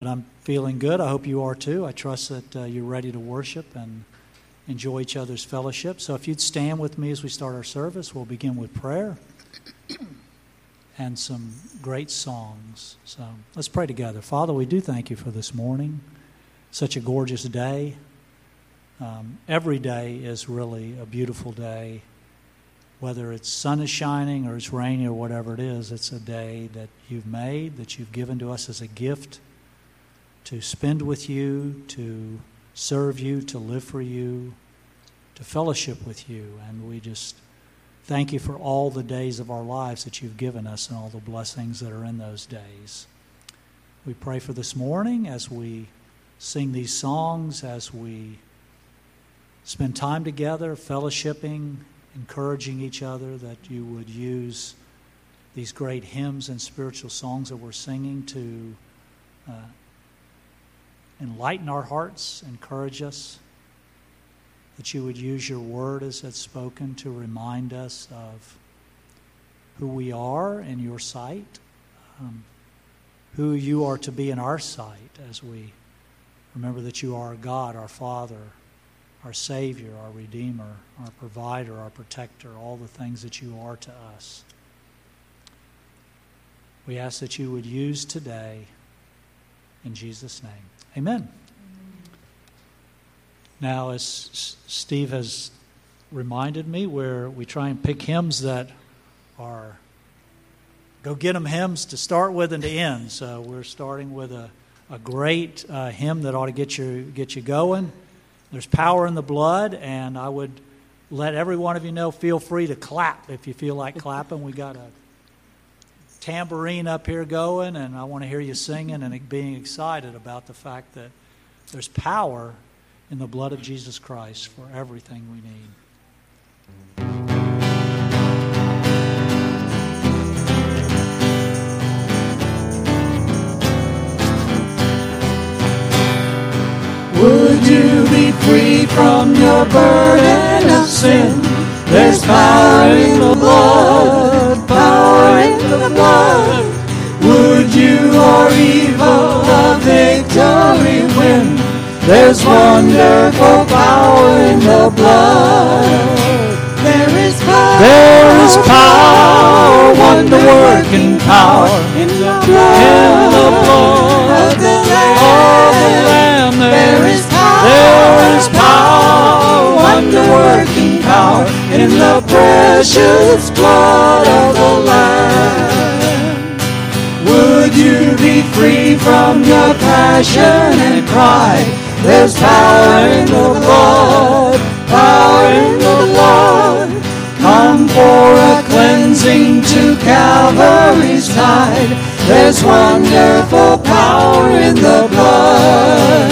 But I'm feeling good. I hope you are too. I trust that uh, you're ready to worship and enjoy each other's fellowship. So if you'd stand with me as we start our service, we'll begin with prayer and some great songs. So let's pray together. Father, we do thank you for this morning. Such a gorgeous day. Um, every day is really a beautiful day. Whether it's sun is shining or it's rainy or whatever it is, it's a day that you've made, that you've given to us as a gift to spend with you, to serve you, to live for you, to fellowship with you. And we just thank you for all the days of our lives that you've given us and all the blessings that are in those days. We pray for this morning as we sing these songs, as we spend time together, fellowshipping, encouraging each other, that you would use these great hymns and spiritual songs that we're singing to. Uh, enlighten our hearts, encourage us, that you would use your word as it's spoken to remind us of who we are in your sight, um, who you are to be in our sight as we remember that you are God, our Father, our Savior, our Redeemer, our provider, our protector, all the things that you are to us. We ask that you would use today in Jesus' name. Amen. Now, as Steve has reminded me, where we try and pick hymns that are go get them hymns to start with and to end. So we're starting with a, a great uh, hymn that ought to get you get you going. There's power in the blood, and I would let every one of you know. Feel free to clap if you feel like clapping. We got a tambourine up here going, and I want to hear you singing and being excited about the fact that there's power in the blood of Jesus Christ for everything we need. Would you be free from your burden of sin? There's power in the blood, power blood. Would you or evil a victory win? There's wonderful power in the blood. There is power. There is power, wonder working power in the blood, in the blood of the Lamb. The Lamb. There is power. There is power, wonder working power in the precious blood of passion and pride? There's power in the blood, power in the blood. Come for a cleansing to Calvary's tide. There's wonderful power in the blood.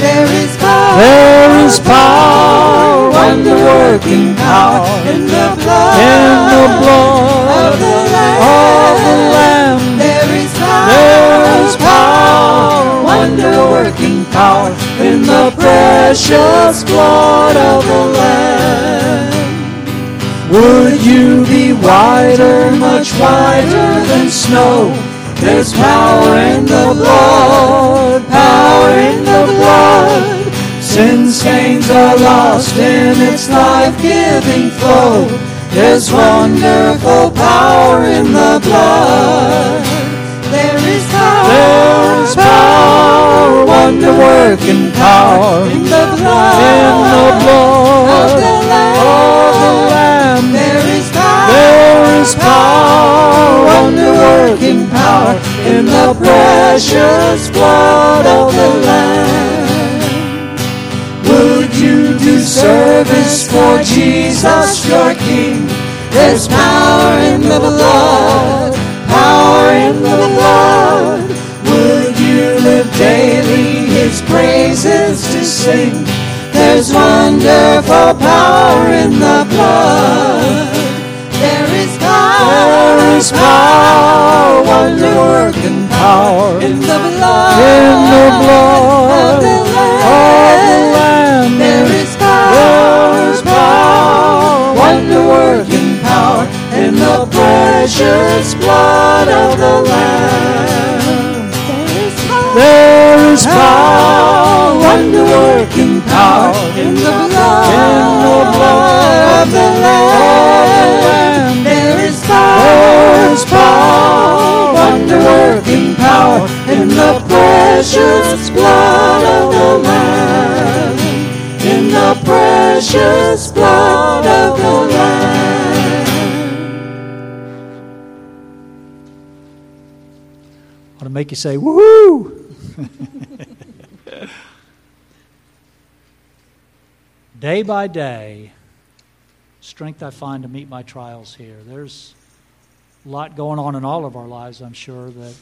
There is power. There is power, wonder working power in the blood. In the blood of the Lamb. Of the Lamb. There is power. There is power, wonder working power in the precious blood of the Lamb. Would you be whiter, much whiter than snow? There's power in the blood, power in the blood. Sin stains are lost in its life-giving flow. There's wonderful power in the blood. There is power. There is power, wonder-working power in the blood. In the blood of the Lamb. Of the Lamb. There is power. There is power, wonder-working power in the precious blood of the Lamb. Would you do service for Jesus, your King? There's power in the blood, power in the blood. Would you live daily His praises to sing? There's wonderful power in the blood. There is power. There is power, wonder working power in the blood. In the blood of the Lamb. There is in the precious blood of the Lamb. There is power. There wonder working power in the blood, in the blood of the Lamb. There is power, power, wonder working power in the precious blood of the Lamb. In the precious blood of the Lamb. Ought to make you say, woohoo! day by day, strength I find to meet my trials here. There's a lot going on in all of our lives, I'm sure, that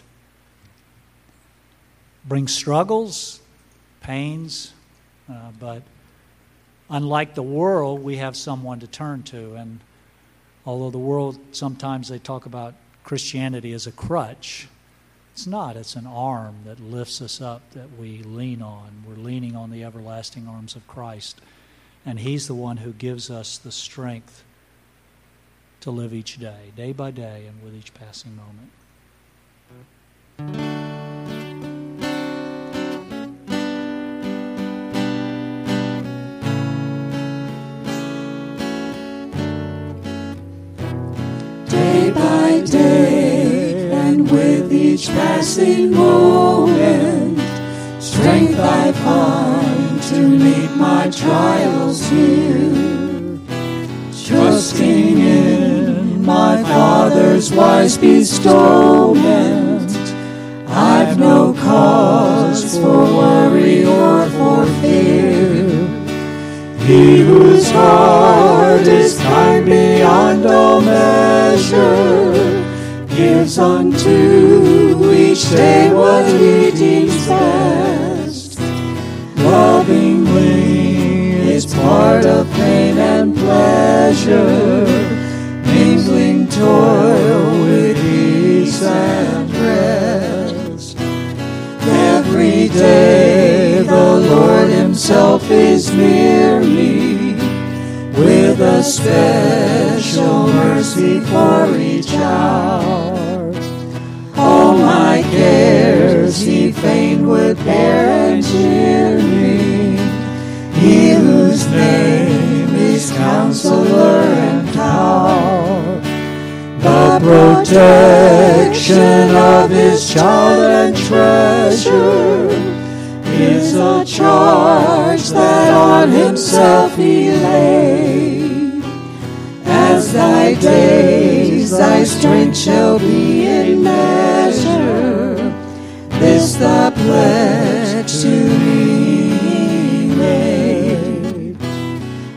brings struggles, pains, uh, but unlike the world, we have someone to turn to. And although the world sometimes they talk about Christianity as a crutch, it's not. It's an arm that lifts us up that we lean on. We're leaning on the everlasting arms of Christ. And He's the one who gives us the strength to live each day, day by day, and with each passing moment. Each passing moment, strength I find to meet my trials here. Trusting in my Father's wise bestowment, I've no cause for worry or for fear. He whose heart is kind beyond all measure gives unto each day what he deems best. Lovingly is part of pain and pleasure, mingling toil with ease and rest. Every day the Lord Himself is near me with a special mercy for each hour. All my cares He fain would bear and cheer me. He whose name is Counselor and Power the protection of his child and treasure is a charge that on himself he laid. As thy days, thy strength shall be in measure. This the pledge to me made.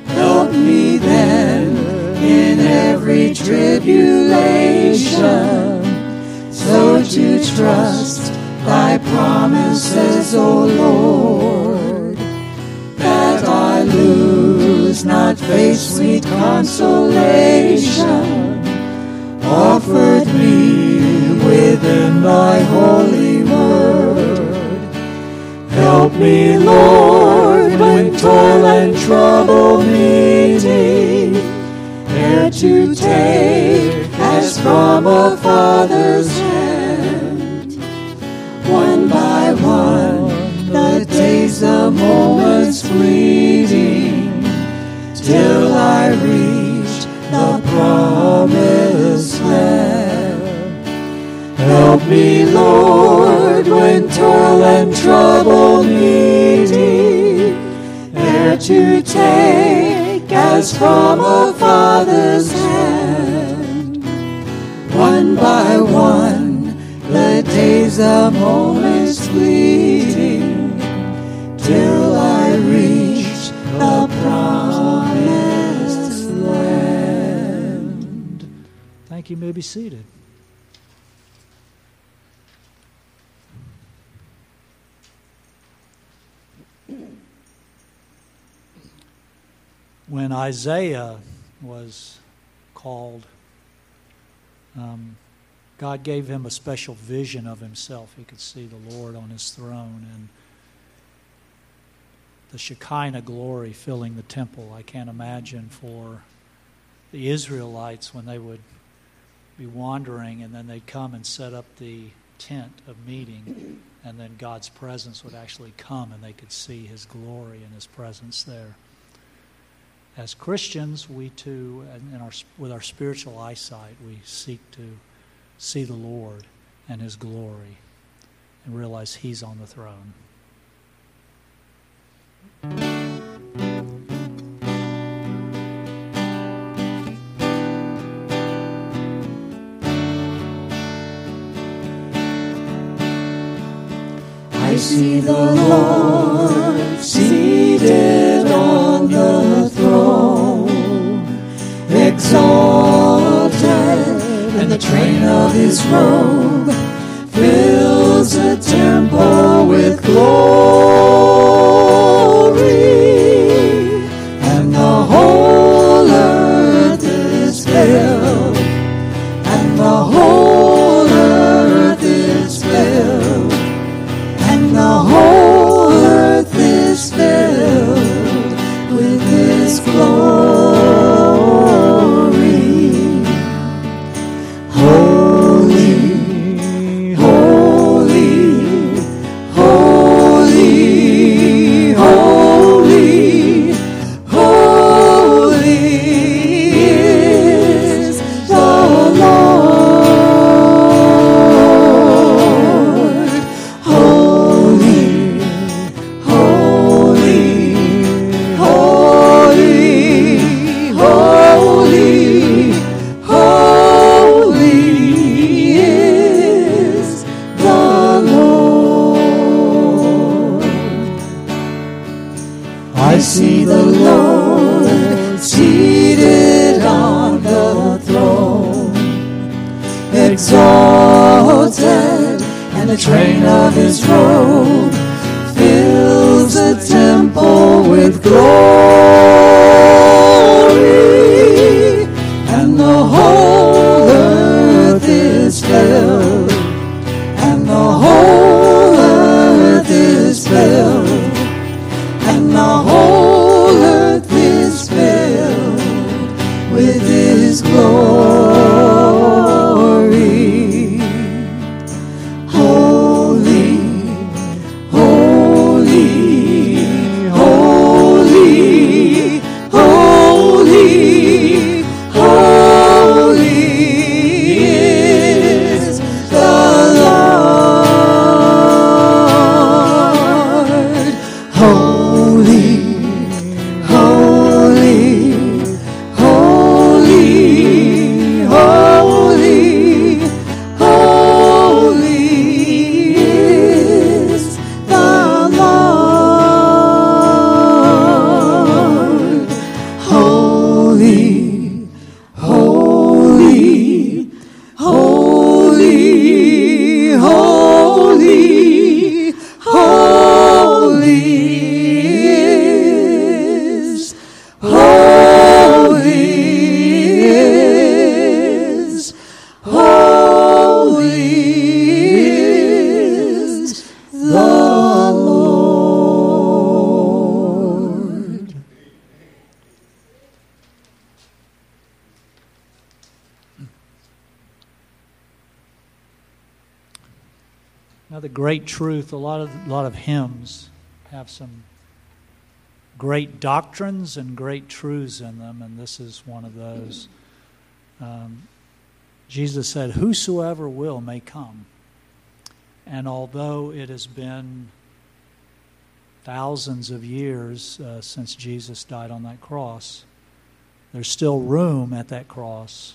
Help me then in every tribulation, so to trust thy promises, O Lord, that I lose not faith's sweet consolation, offered me within thy holy word. Help me, Lord, when toil and trouble meeting, there to take as from a father's hand. One by one, the days, the moments fleeting, till I reach the promised Help me, Lord, when toil and trouble meeting, there to take as from a father's hand. One by one, the days, the moments fleeting, Thank you. You may be seated. When Isaiah was called, um, God gave him a special vision of himself. He could see the Lord on his throne and the Shekinah glory filling the temple. I can't imagine for the Israelites when they would be wandering and then they'd come and set up the tent of meeting, and then God's presence would actually come and they could see His glory and His presence there. As Christians, we too, in our, with our spiritual eyesight, we seek to see the Lord and His glory and realize He's on the throne. I see the Lord seated on the throne, exalted, and the train of his robe fills the temple with glory, Another great truth. A lot of a lot of hymns have some great doctrines and great truths in them, and this is one of those. Um, Jesus said, "Whosoever will may come." And although it has been thousands of years uh, since Jesus died on that cross, there's still room at that cross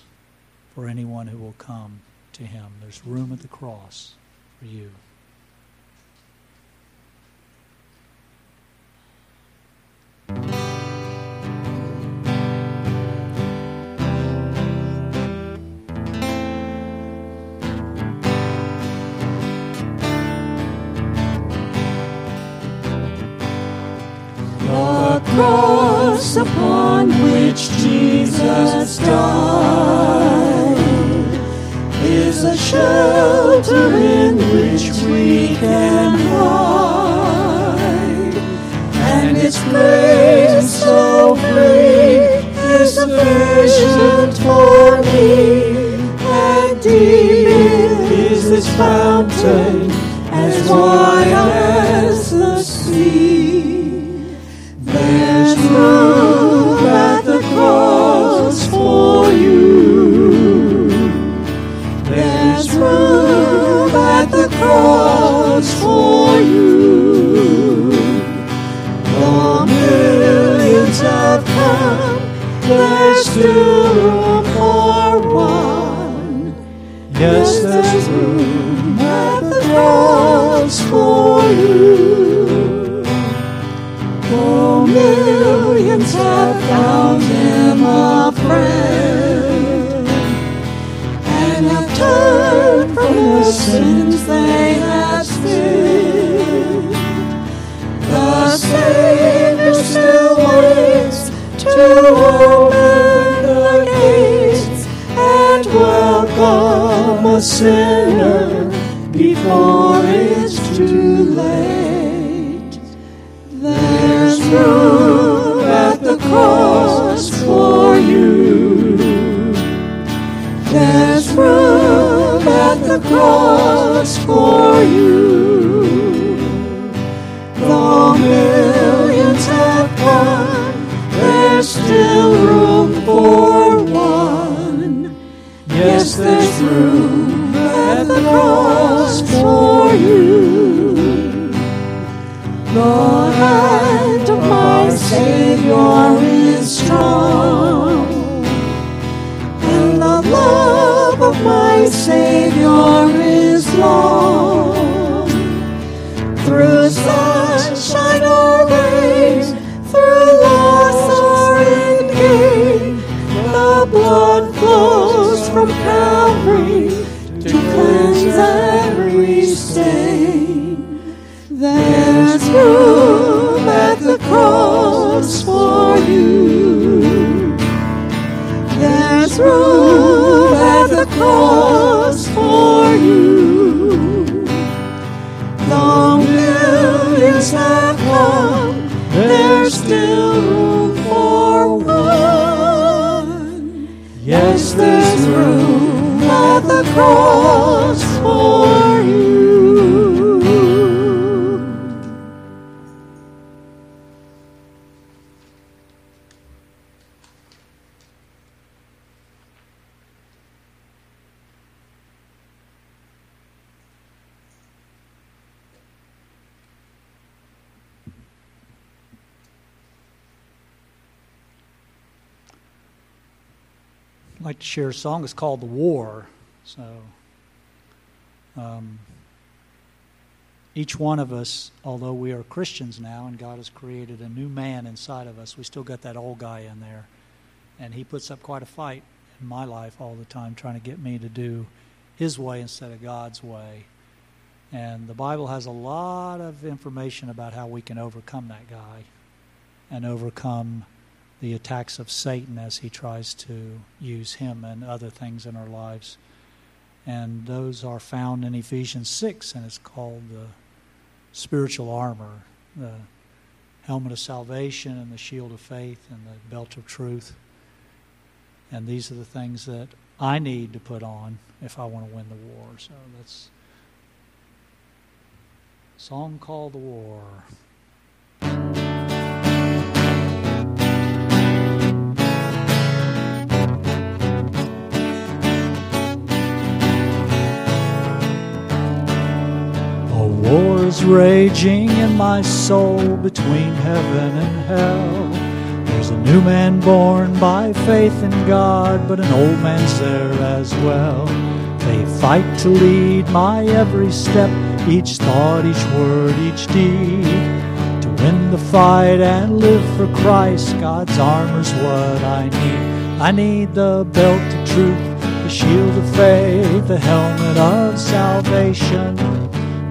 for anyone who will come to Him. There's room at the cross for you. Cross upon which Jesus died is a shelter in which we can hide, and its grace so free is sufficient for me, and deep is the fountain, as wide as still room for one. Yes, there's room at the cross for you. For millions have found him a friend and have turned from the sins they have sinned. The Savior still waits to open welcome a sinner before it's too late. There's room at the cross for you. There's room at the cross for you. The millions have come, there's still there's room at the cross for you. The hand of my Savior is strong, share song. It's called "The War." So, um, each one of us, although we are Christians now, and God has created a new man inside of us, we still got that old guy in there, and he puts up quite a fight in my life all the time, trying to get me to do His way instead of God's way. And the Bible has a lot of information about how we can overcome that guy and overcome the attacks of Satan as he tries to use him and other things in our lives. And those are found in Ephesians 6, and it's called the spiritual armor, the helmet of salvation, and the shield of faith, and the belt of truth. And these are the things that I need to put on if I want to win the war. So that's song called The War. War is raging in my soul between heaven and hell. There's a new man born by faith in God, but an old man's there as well. They fight to lead my every step, each thought, each word, each deed. To win the fight and live for Christ, God's armor's what I need. I need the belt of truth, the shield of faith, the helmet of salvation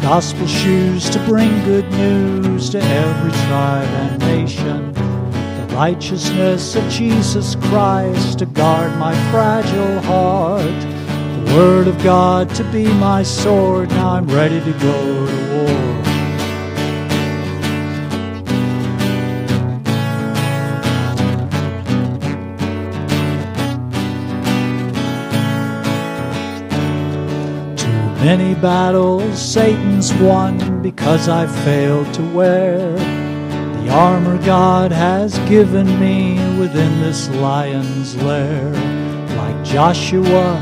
gospel shoes to bring good news to every tribe and nation. The righteousness of Jesus Christ to guard my fragile heart. The word of God to be my sword. Now I'm ready to go to war. Many battles Satan's won because I failed to wear the armor God has given me within this lion's lair. Like Joshua,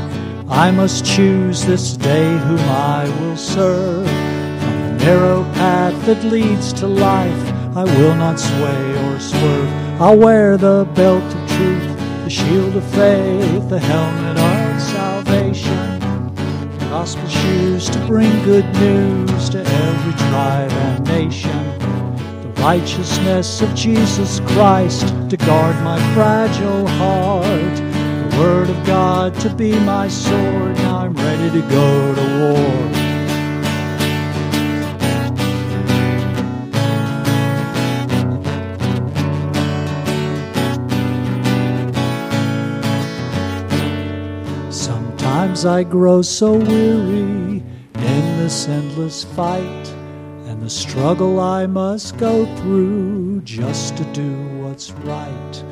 I must choose this day whom I will serve. On the narrow path that leads to life, I will not sway or swerve. I'll wear the belt of truth, the shield of faith, the helmet of gospel shoes to bring good news to every tribe and nation. The righteousness of Jesus Christ to guard my fragile heart. The Word of God to be my sword. Now I'm ready to go to war. Sometimes I grow so weary in this endless fight and the struggle I must go through just to do what's right.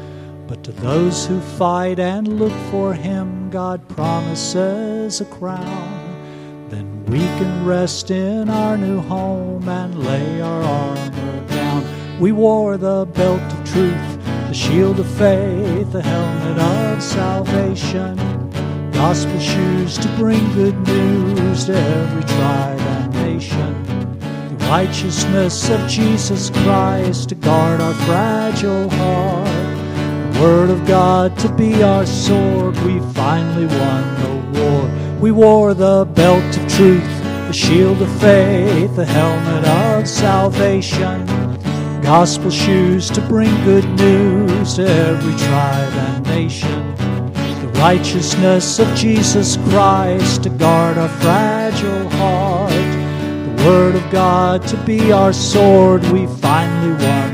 But to those who fight and look for Him, God promises a crown. Then we can rest in our new home and lay our armor down. We wore the belt of truth, the shield of faith, the helmet of salvation gospel shoes to bring good news to every tribe and nation. The righteousness of Jesus Christ to guard our fragile heart. The Word of God to be our sword. We finally won the war. We wore the belt of truth, the shield of faith, the helmet of salvation. Gospel shoes to bring good news to every tribe and nation righteousness of Jesus Christ to guard our fragile heart. The Word of God to be our sword. We finally won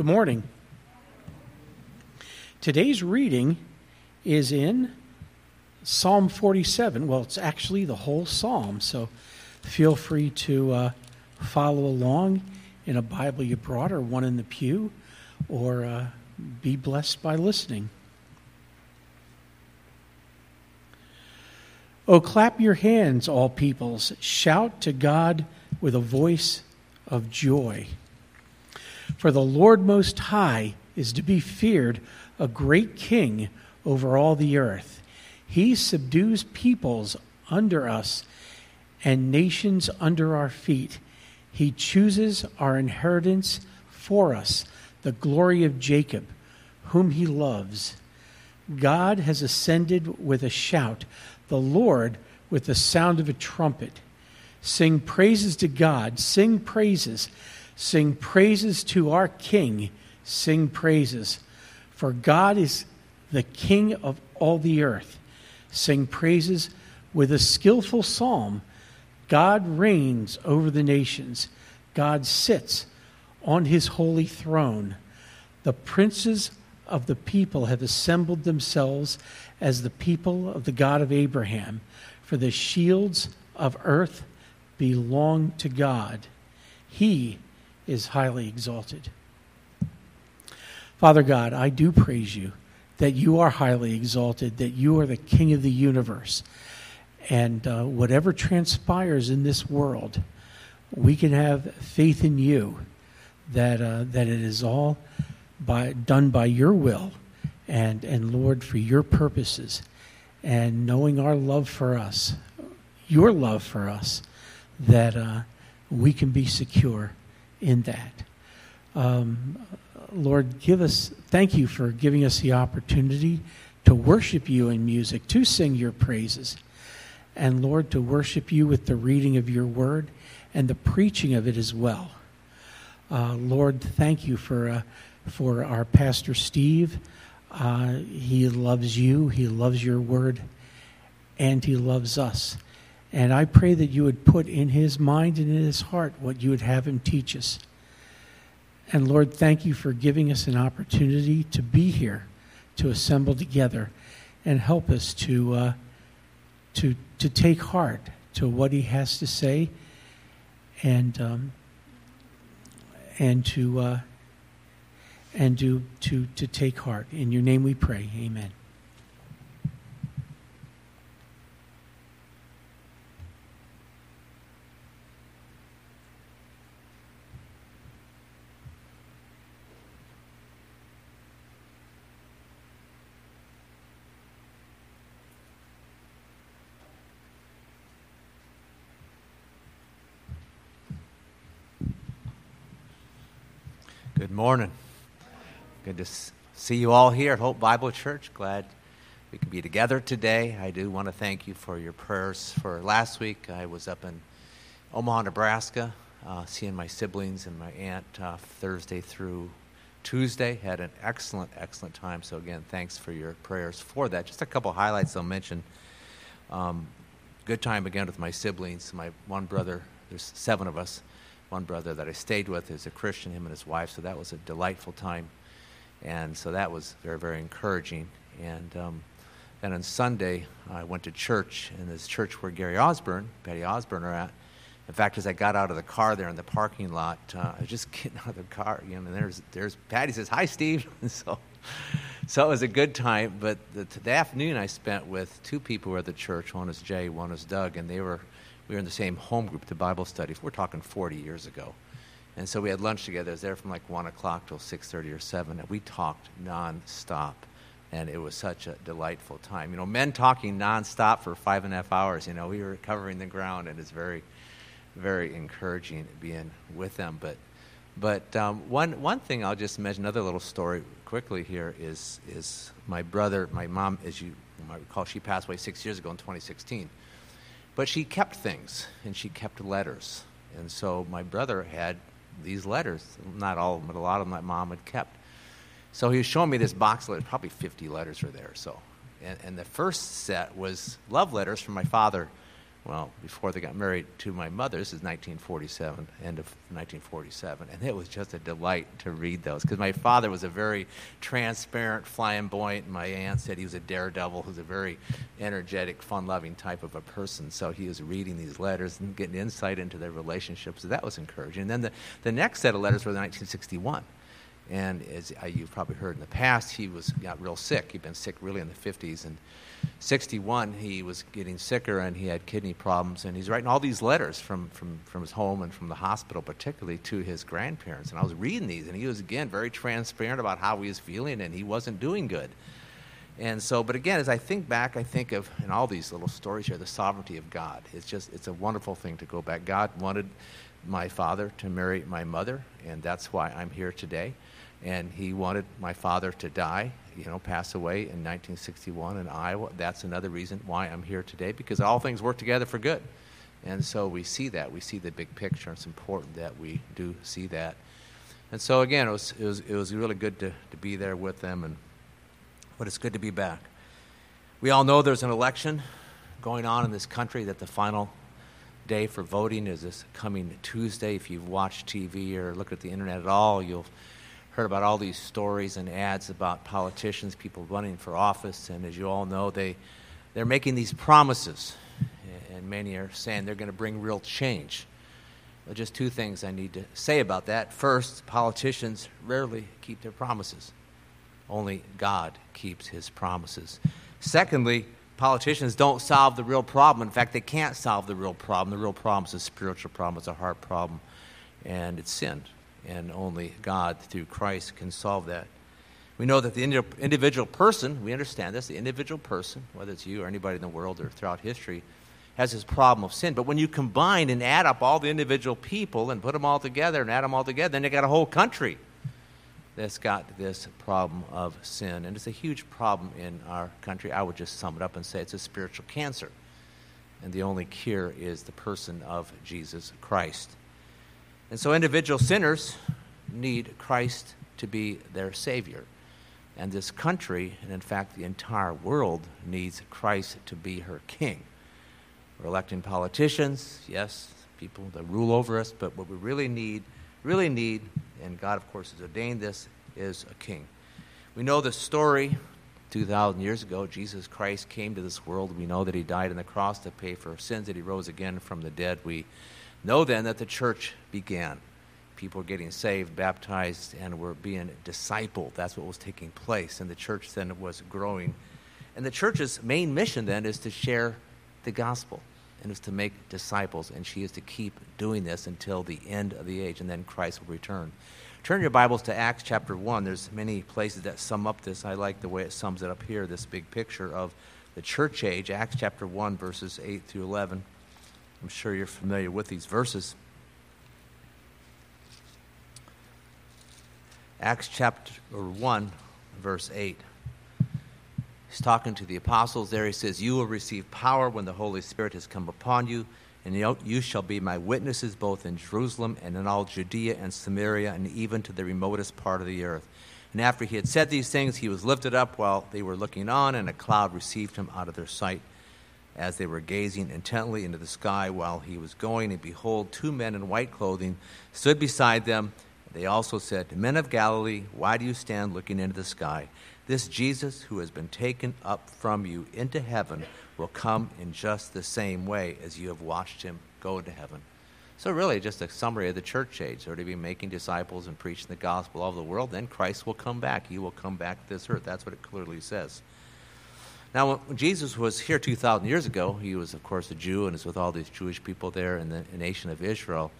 Good morning. Today's reading is in Psalm 47. Well, it's actually the whole psalm, so feel free to uh, follow along in a Bible you brought or one in the pew, or uh, be blessed by listening. Oh, clap your hands, all peoples. Shout to God with a voice of joy. For the Lord Most High is to be feared, a great king over all the earth. He subdues peoples under us and nations under our feet. He chooses our inheritance for us, the glory of Jacob, whom he loves. God has ascended with a shout, the Lord with the sound of a trumpet. Sing praises to God, sing praises. Sing praises to our King. Sing praises. For God is the King of all the earth. Sing praises with a skillful psalm. God reigns over the nations. God sits on his holy throne. The princes of the people have assembled themselves as the people of the God of Abraham, for the shields of earth belong to God. He is highly exalted. Father God, I do praise you that you are highly exalted, that you are the King of the universe. And uh, whatever transpires in this world, we can have faith in you that, uh, that it is all by, done by your will and, and, Lord, for your purposes. And knowing our love for us, your love for us, that uh, we can be secure in that. Um, Lord, give us, thank you for giving us the opportunity to worship you in music, to sing your praises. And Lord, to worship you with the reading of your word and the preaching of it as well. Uh, Lord, thank you for, uh, for our Pastor Steve. Uh, he loves you, he loves your word, and he loves us. And I pray that you would put in his mind and in his heart what you would have him teach us. And Lord, thank you for giving us an opportunity to be here, to assemble together, and help us to, uh, to, to take heart to what he has to say and, um, and, to, uh, and to, to, to take heart. In your name we pray. Amen. Good morning. Good to see you all here at Hope Bible Church. Glad we can be together today. I do want to thank you for your prayers for last week. I was up in Omaha, Nebraska, uh, seeing my siblings and my aunt uh, Thursday through Tuesday. Had an excellent, excellent time. So, again, thanks for your prayers for that. Just a couple highlights I'll mention. Um, good time again with my siblings. My one brother, there's seven of us one brother that I stayed with is a Christian, him and his wife, so that was a delightful time. And so that was very, very encouraging. And um, then on Sunday, I went to church, in this church where Gary Osborne, Patty Osborne are at. In fact, as I got out of the car there in the parking lot, uh, I was just getting out of the car, you know, and there's, there's Patty says, Hi, Steve. so, so it was a good time. But the, the afternoon I spent with two people who were at the church. One is Jay, one is Doug, and they were we were in the same home group to Bible study. We're talking 40 years ago. And so we had lunch together. I was there from like 1 o'clock till 6.30 or 7. And we talked nonstop. And it was such a delightful time. You know, men talking nonstop for five and a half hours. You know, we were covering the ground. And it's very, very encouraging being with them. But, but um, one, one thing I'll just mention, another little story quickly here is, is my brother, my mom, as you might recall, she passed away six years ago in 2016. But she kept things, and she kept letters. And so my brother had these letters, not all of them, but a lot of them my mom had kept. So he was showing me this box of letters, probably 50 letters were there. So, and, and the first set was love letters from my father well, before they got married to my mother. This is 1947, end of 1947. And it was just a delight to read those because my father was a very transparent, flamboyant. My aunt said he was a daredevil who's a very energetic, fun loving type of a person. So he was reading these letters and getting insight into their relationships. So that was encouraging. And then the, the next set of letters were 1961. And as uh, you've probably heard in the past, he was got real sick. He'd been sick really in the 50s. And 61, he was getting sicker and he had kidney problems. And he's writing all these letters from, from, from his home and from the hospital, particularly to his grandparents. And I was reading these, and he was, again, very transparent about how he was feeling, and he wasn't doing good. And so, but again, as I think back, I think of, in all these little stories here, the sovereignty of God. It's just, it's a wonderful thing to go back. God wanted my father to marry my mother, and that's why I'm here today. And he wanted my father to die, you know, pass away in 1961 in Iowa. That's another reason why I'm here today, because all things work together for good. And so we see that. We see the big picture. It's important that we do see that. And so, again, it was, it was, it was really good to, to be there with them, and, but it's good to be back. We all know there's an election going on in this country, that the final day for voting is this coming Tuesday. If you've watched TV or looked at the internet at all, you'll heard about all these stories and ads about politicians, people running for office, and as you all know, they, they're making these promises, and many are saying they're going to bring real change. Well, just two things I need to say about that. First, politicians rarely keep their promises, only God keeps his promises. Secondly, politicians don't solve the real problem. In fact, they can't solve the real problem. The real problem is a spiritual problem, it's a heart problem, and it's sin and only God through Christ can solve that. We know that the individual person, we understand this, the individual person, whether it's you or anybody in the world or throughout history, has this problem of sin. But when you combine and add up all the individual people and put them all together and add them all together, then you got a whole country that's got this problem of sin. And it's a huge problem in our country. I would just sum it up and say it's a spiritual cancer. And the only cure is the person of Jesus Christ. And so individual sinners need Christ to be their Savior. And this country, and in fact the entire world, needs Christ to be her king. We're electing politicians, yes, people that rule over us, but what we really need, really need, and God, of course, has ordained this, is a king. We know the story 2,000 years ago. Jesus Christ came to this world. We know that he died on the cross to pay for our sins, that he rose again from the dead. We know then that the church began. People were getting saved, baptized, and were being discipled. That's what was taking place. And the church then was growing. And the church's main mission then is to share the gospel and is to make disciples. And she is to keep doing this until the end of the age, and then Christ will return. Turn your Bibles to Acts chapter 1. There's many places that sum up this. I like the way it sums it up here, this big picture of the church age. Acts chapter 1, verses 8 through 11. I'm sure you're familiar with these verses. Acts chapter 1, verse 8. He's talking to the apostles there. He says, You will receive power when the Holy Spirit has come upon you and you shall be my witnesses both in Jerusalem and in all Judea and Samaria and even to the remotest part of the earth. And after he had said these things, he was lifted up while they were looking on, and a cloud received him out of their sight as they were gazing intently into the sky while he was going. And behold, two men in white clothing stood beside them. They also said, Men of Galilee, why do you stand looking into the sky? This Jesus who has been taken up from you into heaven will come in just the same way as you have watched him go into heaven. So, really, just a summary of the church age. They're to be making disciples and preaching the gospel all over the world. Then Christ will come back. He will come back to this earth. That's what it clearly says. Now, when Jesus was here 2,000 years ago, he was, of course, a Jew and is with all these Jewish people there in the nation of Israel.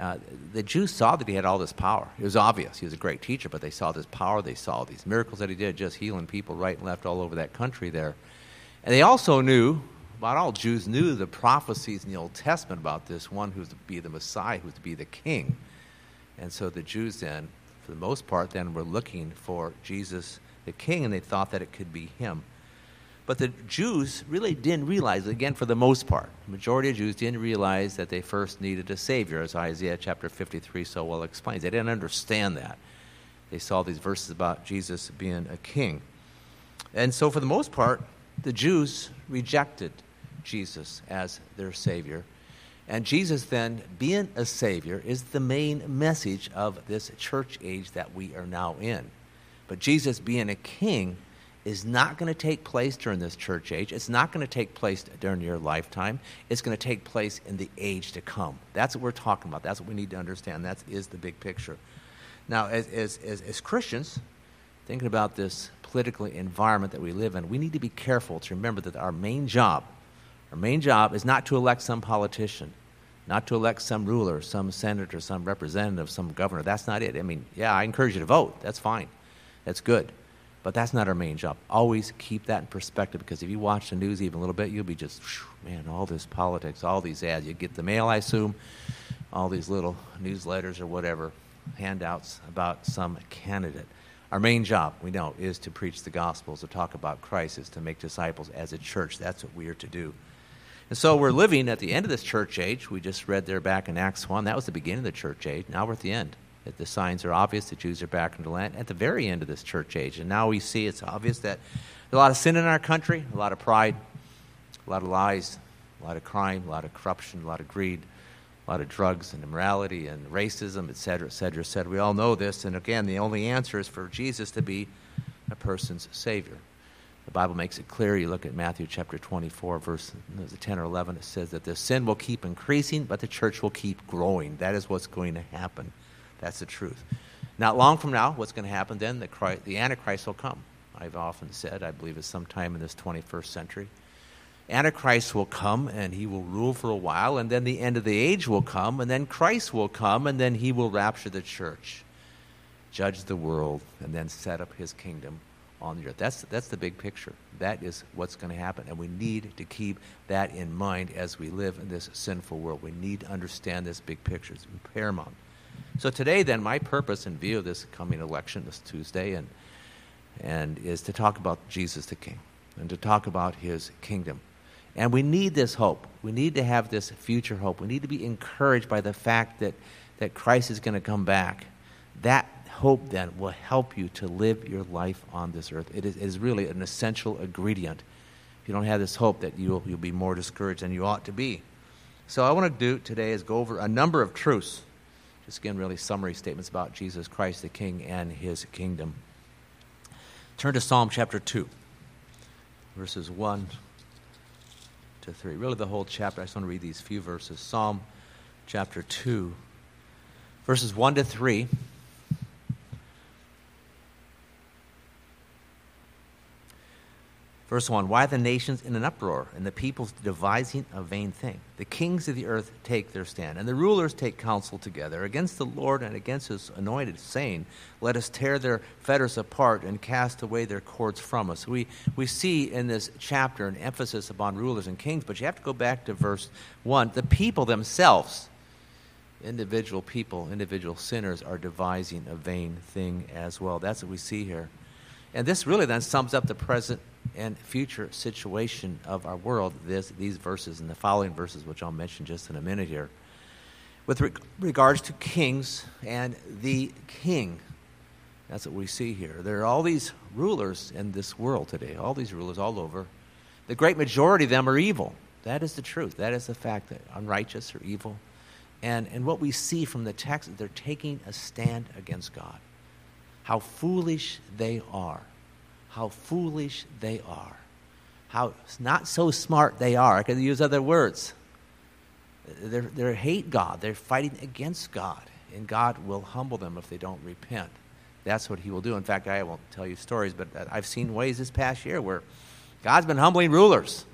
Uh, the Jews saw that he had all this power. It was obvious. He was a great teacher, but they saw this power. They saw these miracles that he did, just healing people right and left all over that country there. And they also knew, about all Jews knew the prophecies in the Old Testament about this one who was to be the Messiah, who was to be the king. And so the Jews then, for the most part, then were looking for Jesus the king, and they thought that it could be him. But the Jews really didn't realize, again, for the most part, the majority of Jews didn't realize that they first needed a Savior, as Isaiah chapter 53 so well explains. They didn't understand that. They saw these verses about Jesus being a king. And so, for the most part, the Jews rejected Jesus as their Savior. And Jesus, then, being a Savior, is the main message of this church age that we are now in. But Jesus, being a king, is not going to take place during this church age. It's not going to take place during your lifetime. It's going to take place in the age to come. That's what we're talking about. That's what we need to understand. That is the big picture. Now, as, as, as, as Christians, thinking about this political environment that we live in, we need to be careful to remember that our main job, our main job is not to elect some politician, not to elect some ruler, some senator, some representative, some governor. That's not it. I mean, yeah, I encourage you to vote. That's fine. That's good. But that's not our main job. Always keep that in perspective because if you watch the news even a little bit, you'll be just, man, all this politics, all these ads. You get the mail, I assume, all these little newsletters or whatever, handouts about some candidate. Our main job, we know, is to preach the gospel, to talk about Christ, is to make disciples as a church. That's what we are to do. And so we're living at the end of this church age. We just read there back in Acts 1. That was the beginning of the church age. Now we're at the end. That the signs are obvious. The Jews are back in the land at the very end of this church age. And now we see it's obvious that there's a lot of sin in our country, a lot of pride, a lot of lies, a lot of crime, a lot of corruption, a lot of greed, a lot of drugs and immorality and racism, et cetera, et cetera, et cetera. We all know this. And again, the only answer is for Jesus to be a person's Savior. The Bible makes it clear. You look at Matthew chapter 24, verse 10 or 11, it says that the sin will keep increasing, but the church will keep growing. That is what's going to happen. That's the truth. Not long from now, what's going to happen then? The, Christ, the Antichrist will come. I've often said, I believe it's sometime in this 21st century. Antichrist will come and he will rule for a while, and then the end of the age will come, and then Christ will come, and then he will rapture the church, judge the world, and then set up his kingdom on the earth. That's, that's the big picture. That is what's going to happen, and we need to keep that in mind as we live in this sinful world. We need to understand this big picture. It's paramount. So today, then, my purpose in view of this coming election this Tuesday and, and is to talk about Jesus the King and to talk about his kingdom. And we need this hope. We need to have this future hope. We need to be encouraged by the fact that, that Christ is going to come back. That hope then will help you to live your life on this earth. It is, it is really an essential ingredient. If you don't have this hope, that you'll, you'll be more discouraged than you ought to be. So, I want to do today is go over a number of truths. Just again, really summary statements about Jesus Christ, the King, and his kingdom. Turn to Psalm chapter 2, verses 1 to 3. Really, the whole chapter. I just want to read these few verses. Psalm chapter 2, verses 1 to 3. Verse 1 Why the nations in an uproar, and the peoples devising a vain thing? The kings of the earth take their stand, and the rulers take counsel together against the Lord and against his anointed, saying, Let us tear their fetters apart and cast away their cords from us. We, we see in this chapter an emphasis upon rulers and kings, but you have to go back to verse 1. The people themselves, individual people, individual sinners, are devising a vain thing as well. That's what we see here. And this really then sums up the present and future situation of our world, this, these verses and the following verses, which I'll mention just in a minute here. With re- regards to kings and the king, that's what we see here. There are all these rulers in this world today, all these rulers all over. The great majority of them are evil. That is the truth. That is the fact that unrighteous or evil. And, and what we see from the text is they're taking a stand against God. How foolish they are how foolish they are, how not so smart they are. I could use other words. They're, they hate God, they're fighting against God, and God will humble them if they don't repent. That's what He will do. In fact, I won't tell you stories, but uh, I've seen ways this past year where God's been humbling rulers.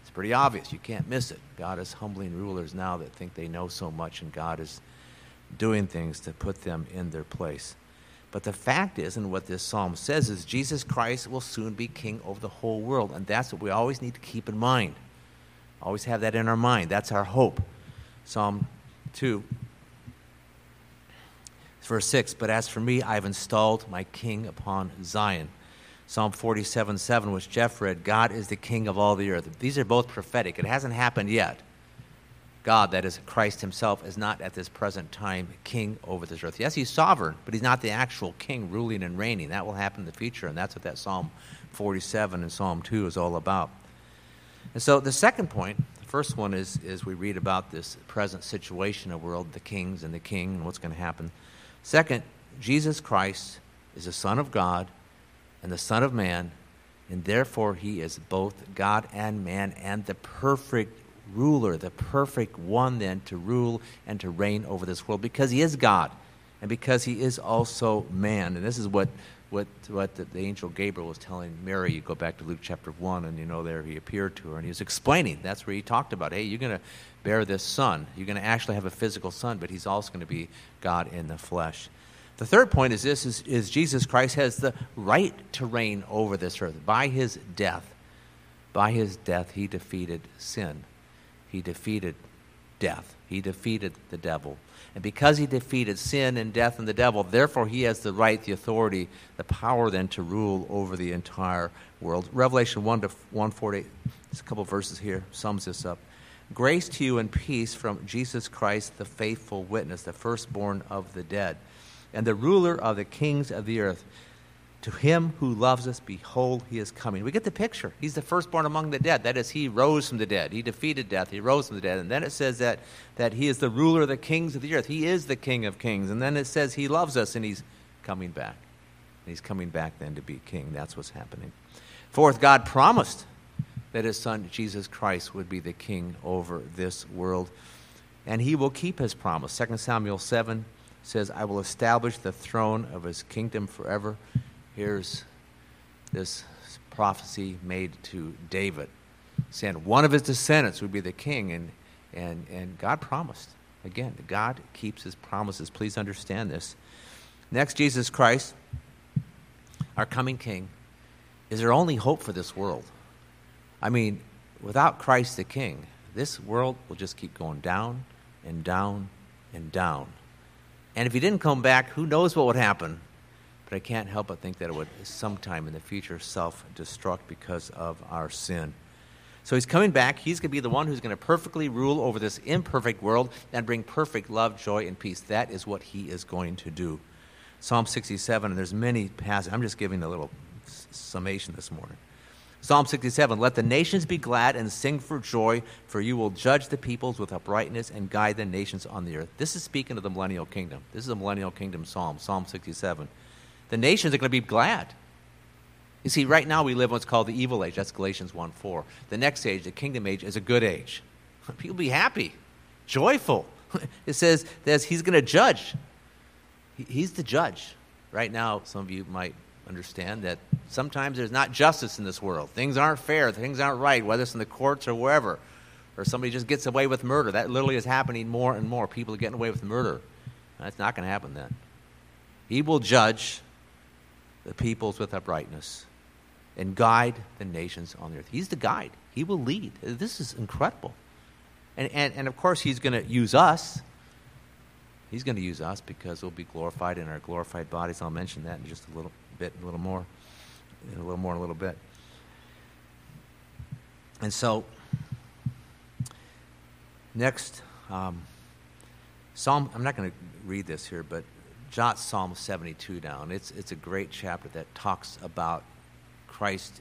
It's pretty obvious. You can't miss it. God is humbling rulers now that think they know so much, and God is doing things to put them in their place. But the fact is, and what this psalm says, is Jesus Christ will soon be king over the whole world. And that's what we always need to keep in mind. Always have that in our mind. That's our hope. Psalm 2, verse 6 But as for me, I've installed my king upon Zion. Psalm 47 7, which Jeff read, God is the king of all the earth. These are both prophetic. It hasn't happened yet. God, that is Christ himself, is not at this present time king over this earth. Yes, he's sovereign, but he's not the actual king ruling and reigning. That will happen in the future, and that's what that Psalm 47 and Psalm 2 is all about. And so the second point, the first one is, is we read about this present situation of world, the kings and the king, and what's going to happen. Second, Jesus Christ is the Son of God and the Son of Man, and therefore he is both God and man and the perfect ruler, the perfect one then to rule and to reign over this world because he is God and because he is also man. And this is what, what, what the, the, angel Gabriel was telling Mary. You go back to Luke chapter 1, and you know there he appeared to her and he was explaining. That's where he talked about, hey, you're going to bear this son. You're going to actually have a physical son, but he's also going to be God in the flesh. The third point is this is, is Jesus Christ has the right to reign over this earth. By his death, by his death, he defeated sin. He defeated death. He defeated the devil. And because he defeated sin and death and the devil, therefore he has the right, the authority, the power then to rule over the entire world. Revelation 1 to 148, there's a couple verses here, sums this up. Grace to you and peace from Jesus Christ, the faithful witness, the firstborn of the dead, and the ruler of the kings of the earth to him who loves us, behold, he is coming. We get the picture. He's the firstborn among the dead. That is, he rose from the dead. He defeated death. He rose from the dead. And then it says that, that he is the ruler of the kings of the earth. He is the king of kings. And then it says he loves us and he's coming back. And he's coming back then to be king. That's what's happening. Fourth, God promised that his son, Jesus Christ, would be the king over this world. And he will keep his promise. 2 Samuel 7 says, I will establish the throne of his kingdom forever here's this prophecy made to David, saying one of his descendants would be the king, and, and, and God promised. Again, God keeps his promises. Please understand this. Next, Jesus Christ, our coming king, is our only hope for this world. I mean, without Christ the king, this world will just keep going down and down and down. And if he didn't come back, who knows what would happen but I can't help but think that it would sometime in the future self destruct because of our sin. So he's coming back. He's going to be the one who's going to perfectly rule over this imperfect world and bring perfect love, joy, and peace. That is what he is going to do. Psalm 67, and there's many passages. I'm just giving a little summation this morning. Psalm 67 Let the nations be glad and sing for joy, for you will judge the peoples with uprightness and guide the nations on the earth. This is speaking of the millennial kingdom. This is a millennial kingdom psalm, Psalm 67. The nations are going to be glad. You see, right now we live in what's called the evil age. That's Galatians 1 4. The next age, the kingdom age, is a good age. People be happy, joyful. It says that he's going to judge. He's the judge. Right now, some of you might understand that sometimes there's not justice in this world. Things aren't fair, things aren't right, whether it's in the courts or wherever. Or somebody just gets away with murder. That literally is happening more and more. People are getting away with murder. That's not going to happen then. He will judge the peoples with uprightness and guide the nations on the earth. He's the guide, He will lead. This is incredible. And, and, and of course, He's going to use us. He's going to use us because we'll be glorified in our glorified bodies. I'll mention that in just a little bit, a little more, in a little more, in a little bit. And so, next, um, Psalm, I'm not going to read this here, but jot Psalm 72 down. It's, it's a great chapter that talks about Christ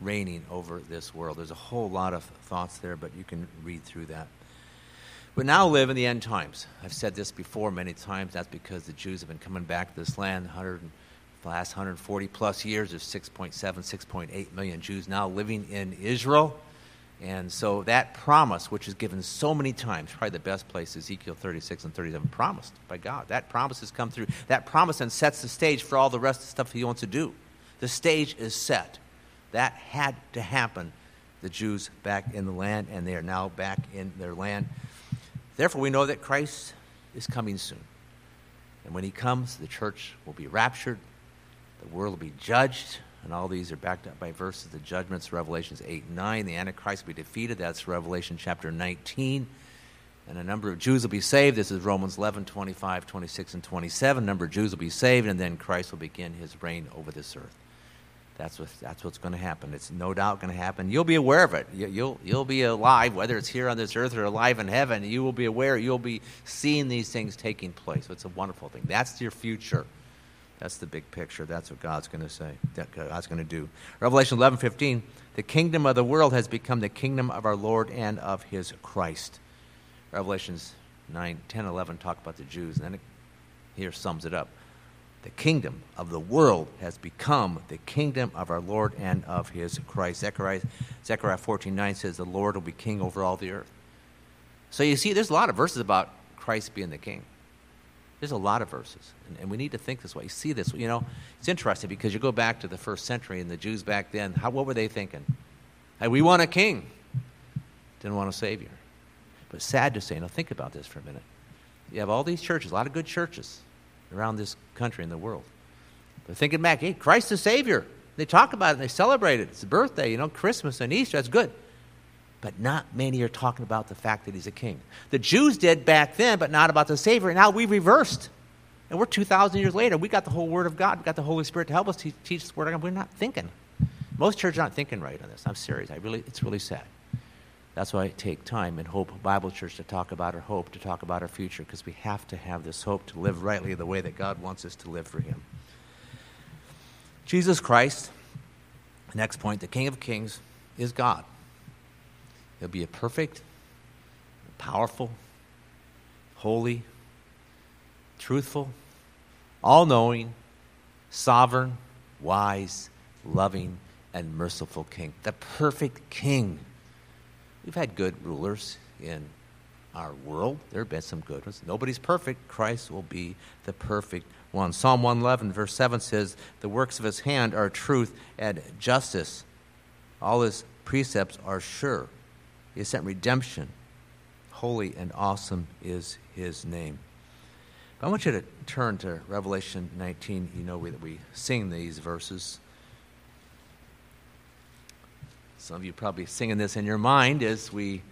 reigning over this world. There's a whole lot of thoughts there, but you can read through that. We now live in the end times. I've said this before many times. That's because the Jews have been coming back to this land 100, the last 140 plus years. There's 6.7, 6.8 million Jews now living in Israel. And so that promise, which is given so many times, probably the best place, Ezekiel 36 and 37, promised by God. That promise has come through. That promise then sets the stage for all the rest of the stuff he wants to do. The stage is set. That had to happen. The Jews back in the land, and they are now back in their land. Therefore, we know that Christ is coming soon. And when he comes, the church will be raptured, the world will be judged, and all these are backed up by verses. The judgments, Revelations 8 and 9. The Antichrist will be defeated. That's Revelation chapter 19. And a number of Jews will be saved. This is Romans 11, 25, 26, and 27. A number of Jews will be saved, and then Christ will begin his reign over this earth. That's, what, that's what's going to happen. It's no doubt going to happen. You'll be aware of it. You, you'll, you'll be alive, whether it's here on this earth or alive in heaven. You will be aware. You'll be seeing these things taking place. It's a wonderful thing. That's your future. That's the big picture. That's what God's going to say. That God's going to do. Revelation 11, 15. The kingdom of the world has become the kingdom of our Lord and of his Christ. Revelations 9, 10, 11 talk about the Jews. And then it here sums it up the kingdom of the world has become the kingdom of our Lord and of his Christ. Zechariah, Zechariah 14 9 says, The Lord will be king over all the earth. So you see, there's a lot of verses about Christ being the king. There's a lot of verses, and, and we need to think this way. You see this, you know, it's interesting because you go back to the first century and the Jews back then, how, what were they thinking? Hey, we want a king, didn't want a savior. But sad to say, now think about this for a minute. You have all these churches, a lot of good churches, around this country and the world. They're thinking back, hey, Christ the Savior. They talk about it, and they celebrate it. It's a birthday, you know, Christmas and Easter, that's good. But not many are talking about the fact that he's a king. The Jews did back then, but not about the Savior. Now we reversed. And we're 2,000 years later. We got the whole Word of God. We got the Holy Spirit to help us teach, teach Word of God. We're not thinking. Most churches aren't thinking right on this. I'm serious. I really, it's really sad. That's why I take time and Hope Bible Church to talk about our hope, to talk about our future, because we have to have this hope to live rightly the way that God wants us to live for Him. Jesus Christ, next point, the King of Kings, is God. He'll be a perfect, powerful, holy, truthful, all knowing, sovereign, wise, loving, and merciful King. The perfect King. We've had good rulers in our world. There have been some good ones. Nobody's perfect. Christ will be the perfect one. Psalm 111, verse 7 says, The works of his hand are truth and justice. All his precepts are sure. He has sent redemption. Holy and awesome is his name. I want you to turn to Revelation 19. You know that we sing these verses. Some of you probably singing this in your mind as we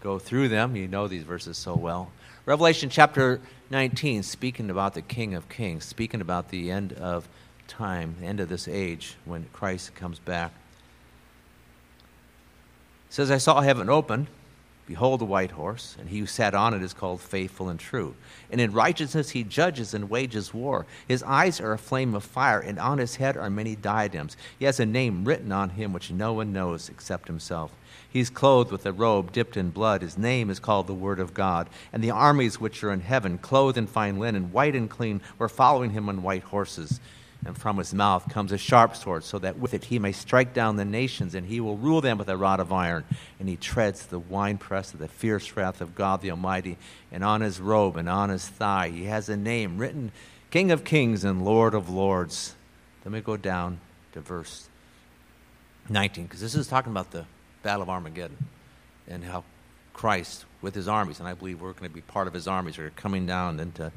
go through them. You know these verses so well. Revelation chapter 19, speaking about the King of Kings, speaking about the end of time, the end of this age when Christ comes back. Says, I saw heaven open, Behold, the white horse, and he who sat on it is called faithful and true. And in righteousness he judges and wages war. His eyes are a flame of fire, and on his head are many diadems. He has a name written on him which no one knows except himself. He is clothed with a robe dipped in blood. His name is called the Word of God. And the armies which are in heaven, clothed in fine linen, white and clean, were following him on white horses and from his mouth comes a sharp sword, so that with it he may strike down the nations, and he will rule them with a rod of iron. And he treads the winepress of the fierce wrath of God the Almighty. And on his robe and on his thigh he has a name written King of Kings and Lord of Lords. Let me go down to verse 19, because this is talking about the Battle of Armageddon and how Christ with his armies, and I believe we're going to be part of his armies, are coming down and to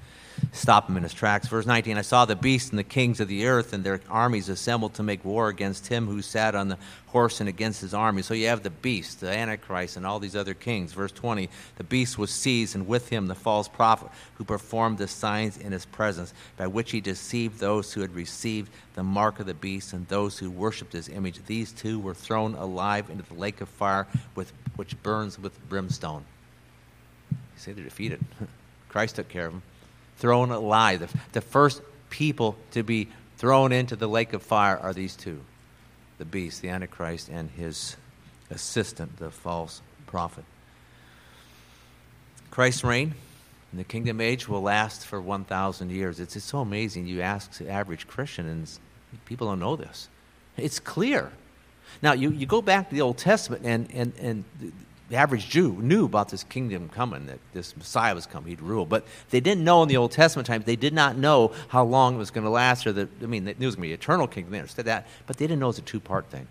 stop him in his tracks. Verse 19 I saw the beast and the kings of the earth and their armies assembled to make war against him who sat on the horse and against his army. So you have the beast, the Antichrist, and all these other kings. Verse 20 The beast was seized, and with him the false prophet who performed the signs in his presence, by which he deceived those who had received the mark of the beast and those who worshipped his image. These two were thrown alive into the lake of fire, with, which burns with brimstone. You say they're defeated. Christ took care of them thrown alive. The, the first people to be thrown into the lake of fire are these two the beast, the Antichrist, and his assistant, the false prophet. Christ's reign in the kingdom age will last for 1,000 years. It's, it's so amazing. You ask the average Christian, and people don't know this. It's clear. Now, you, you go back to the Old Testament, and, and, and the average Jew knew about this kingdom coming, that this Messiah was coming, he'd rule. But they didn't know in the Old Testament times, they did not know how long it was going to last, or that, I mean, they knew it was going to be eternal kingdom, they understood that, but they didn't know it was a two part thing.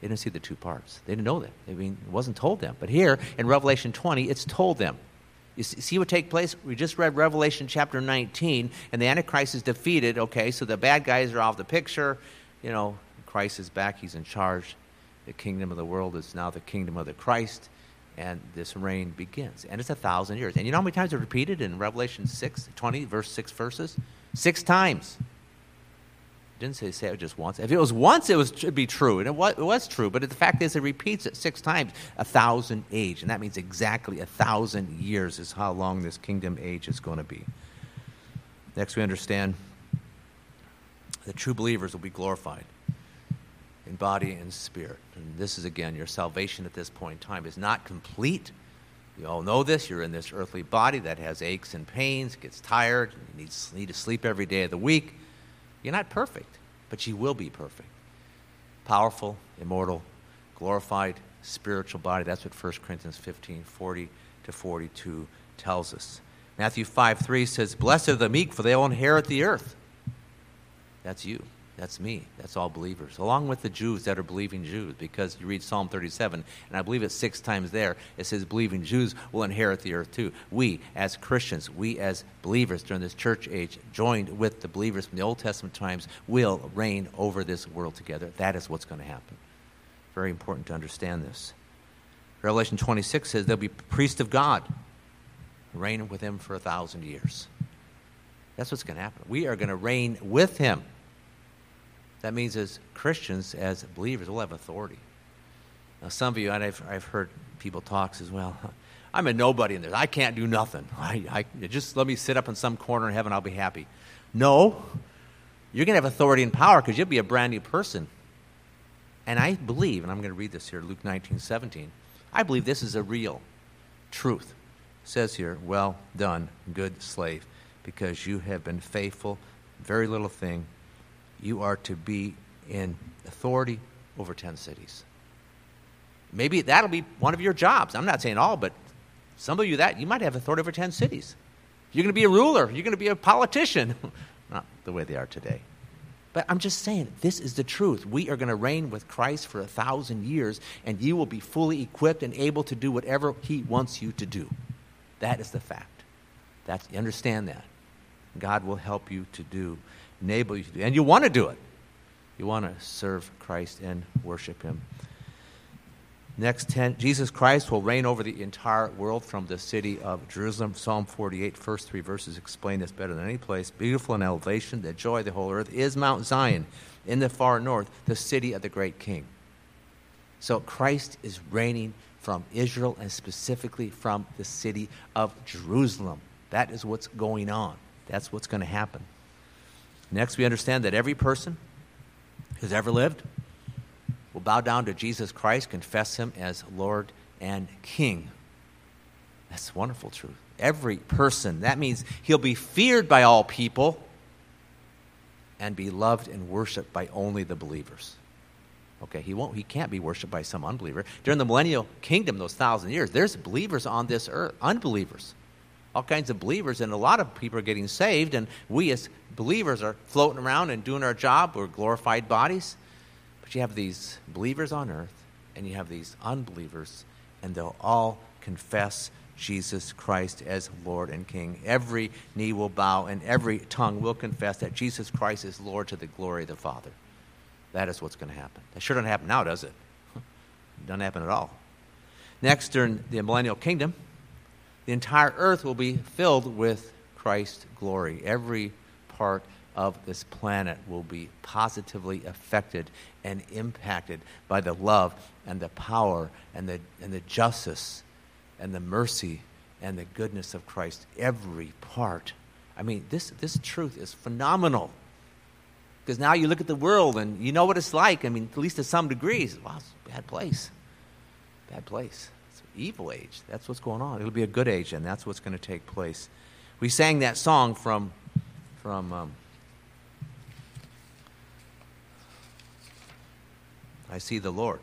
They didn't see the two parts. They didn't know that. I mean, it wasn't told them. But here in Revelation 20, it's told them. You see what take place? We just read Revelation chapter 19, and the Antichrist is defeated. Okay, so the bad guys are off the picture. You know, Christ is back, he's in charge. The kingdom of the world is now the kingdom of the Christ, and this reign begins. And it's a thousand years. And you know how many times it's repeated in Revelation 6, 20, verse 6 verses? Six times. It didn't say, say it just once. If it was once, it was, should be true. And it was, it was true. But the fact is, it repeats it six times. A thousand age. And that means exactly a thousand years is how long this kingdom age is going to be. Next, we understand the true believers will be glorified in body and spirit. And this is, again, your salvation at this point in time is not complete. You all know this. You're in this earthly body that has aches and pains, gets tired, you need, need to sleep every day of the week. You're not perfect, but you will be perfect. Powerful, immortal, glorified, spiritual body. That's what 1 Corinthians 15 40 to 42 tells us. Matthew 5 3 says, Blessed are the meek, for they will inherit the earth. That's you. That's me. That's all believers, along with the Jews that are believing Jews, because you read Psalm 37, and I believe it's six times there. It says believing Jews will inherit the earth too. We, as Christians, we as believers during this church age, joined with the believers from the Old Testament times, will reign over this world together. That is what's going to happen. Very important to understand this. Revelation 26 says There'll be priests of God, reigning with Him for a thousand years. That's what's going to happen. We are going to reign with Him. That means as Christians, as believers, we'll have authority. Now, some of you, and I've, I've heard people talk, as well, I'm a nobody in this. I can't do nothing. I, I, just let me sit up in some corner in heaven, I'll be happy. No, you're going to have authority and power because you'll be a brand new person. And I believe, and I'm going to read this here, Luke 19, 17. I believe this is a real truth. It says here, well done, good slave, because you have been faithful, very little thing, you are to be in authority over 10 cities. Maybe that'll be one of your jobs. I'm not saying all, but some of you that you might have authority over 10 cities. You're going to be a ruler, you're going to be a politician. not the way they are today. But I'm just saying, this is the truth. We are going to reign with Christ for a thousand years, and you will be fully equipped and able to do whatever He wants you to do. That is the fact. That's, understand that. God will help you to do enable you to do. And you want to do it. You want to serve Christ and worship Him. Next 10, Jesus Christ will reign over the entire world from the city of Jerusalem. Psalm 48, first three verses explain this better than any place. Beautiful in elevation, the joy of the whole earth is Mount Zion in the far north, the city of the great king. So Christ is reigning from Israel and specifically from the city of Jerusalem. That is what's going on. That's what's going to happen. Next, we understand that every person who's ever lived will bow down to Jesus Christ, confess him as Lord and King. That's wonderful truth. Every person. That means he'll be feared by all people and be loved and worshiped by only the believers. Okay, he won't he can't be worshiped by some unbeliever. During the millennial kingdom, those thousand years, there's believers on this earth, unbelievers. All kinds of believers, and a lot of people are getting saved, and we as believers are floating around and doing our job. We're glorified bodies. But you have these believers on earth, and you have these unbelievers, and they'll all confess Jesus Christ as Lord and King. Every knee will bow, and every tongue will confess that Jesus Christ is Lord to the glory of the Father. That is what's going to happen. That sure doesn't happen now, does it? it doesn't happen at all. Next, during the millennial kingdom, the entire earth will be filled with Christ's glory. Every part of this planet will be positively affected and impacted by the love and the power and the, and the justice and the mercy and the goodness of Christ. Every part. I mean, this, this truth is phenomenal. Because now you look at the world and you know what it's like. I mean, at least to some degrees. Wow, it's a bad place. Bad place. Evil age. That's what's going on. It'll be a good age, and that's what's going to take place. We sang that song from, from um, I see the Lord.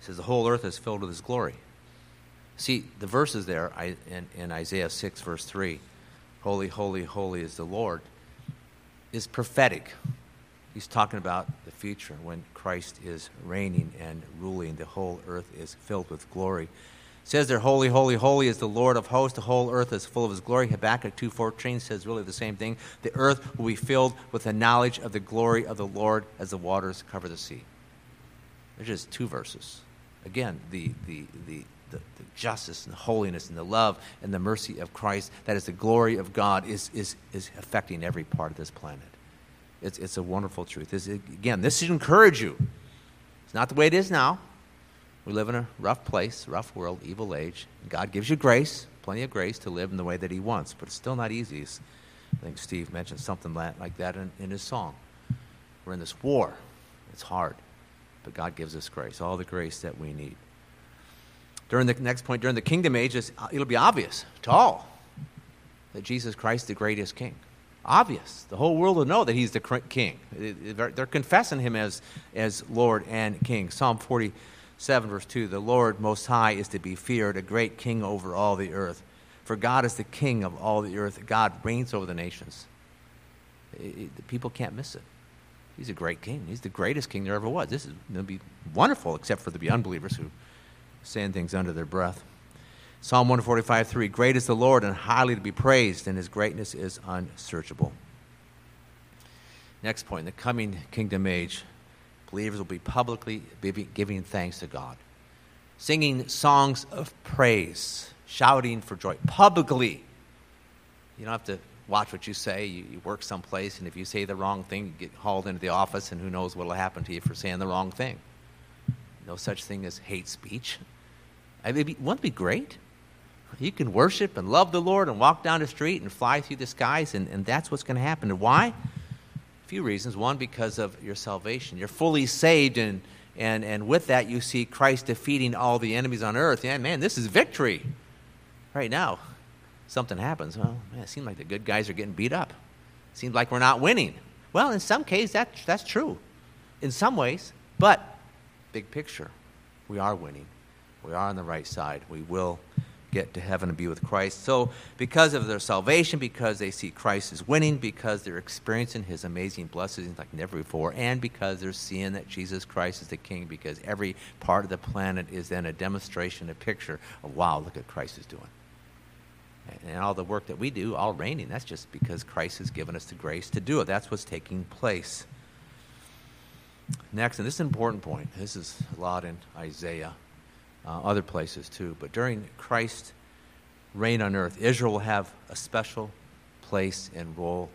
Says, The whole earth is filled with his glory. See, the verses there in, in Isaiah 6, verse 3 Holy, holy, holy is the Lord is prophetic. He's talking about the future when Christ is reigning and ruling. The whole earth is filled with glory. It says there, holy, holy, holy is the Lord of hosts. The whole earth is full of his glory. Habakkuk 2.14 says really the same thing. The earth will be filled with the knowledge of the glory of the Lord as the waters cover the sea. There's just two verses. Again, the, the, the, the, the justice and the holiness and the love and the mercy of Christ, that is the glory of God, is, is, is affecting every part of this planet. It's, it's a wonderful truth. It's, again, this should encourage you. It's not the way it is now. We live in a rough place, rough world, evil age. God gives you grace, plenty of grace to live in the way that He wants, but it's still not easy. I think Steve mentioned something like that in, in his song. We're in this war. It's hard, but God gives us grace, all the grace that we need. During the next point, during the kingdom age, uh, it'll be obvious to all that Jesus Christ the greatest king. Obvious. The whole world will know that he's the king. They're confessing him as, as Lord and King. Psalm 47, verse 2 The Lord Most High is to be feared, a great king over all the earth. For God is the king of all the earth. God reigns over the nations. the people can't miss it. He's a great king. He's the greatest king there ever was. This is going to be wonderful, except for the unbelievers who saying things under their breath. Psalm 145 3 Great is the Lord and highly to be praised, and his greatness is unsearchable. Next point in the coming kingdom age, believers will be publicly giving thanks to God, singing songs of praise, shouting for joy publicly. You don't have to watch what you say. You, you, work someplace, and if you say the wrong thing, you get hauled into the office, and who knows what will happen to you for saying the wrong thing. No such thing as hate speech. I mean, wouldn't it be great? You can worship and love the Lord and walk down the street and fly through the skies, and, and that's what's going to happen. And why? A few reasons. One, because of your salvation. You're fully saved, and, and, and with that, you see Christ defeating all the enemies on earth. Yeah, man, this is victory. Right now, something happens. Well, man, it seems like the good guys are getting beat up. It seems like we're not winning. Well, in some cases, that, that's true. In some ways. But big picture, we are winning. We are on the right side. We will get to heaven and be with Christ. So, because of their salvation, because they see Christ is winning, because they're experiencing his amazing blessings like never before, and because they're seeing that Jesus Christ is the King, because every part of the planet is then a demonstration, a picture of, wow, look at Christ is doing. And all the work that we do, all reigning, that's just because Christ has given us the grace to do it. That's what's taking place. Next, and this is an important point, this is a lot in Isaiah, uh, other places too, but during Christ's reign on earth, Israel will have a special place and role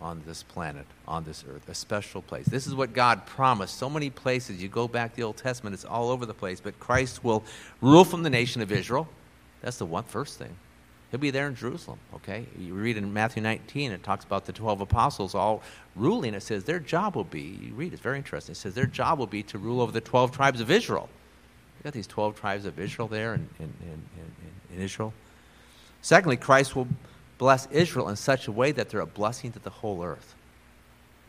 on this planet, on this earth, a special place. This is what God promised. So many places, you go back to the Old Testament, it's all over the place, but Christ will rule from the nation of Israel. That's the one first thing. He'll be there in Jerusalem, okay? You read in Matthew 19, it talks about the 12 apostles all ruling. It says their job will be, you read, it's very interesting. It says their job will be to rule over the 12 tribes of Israel. You got these 12 tribes of Israel there in, in, in, in Israel. Secondly, Christ will bless Israel in such a way that they're a blessing to the whole earth.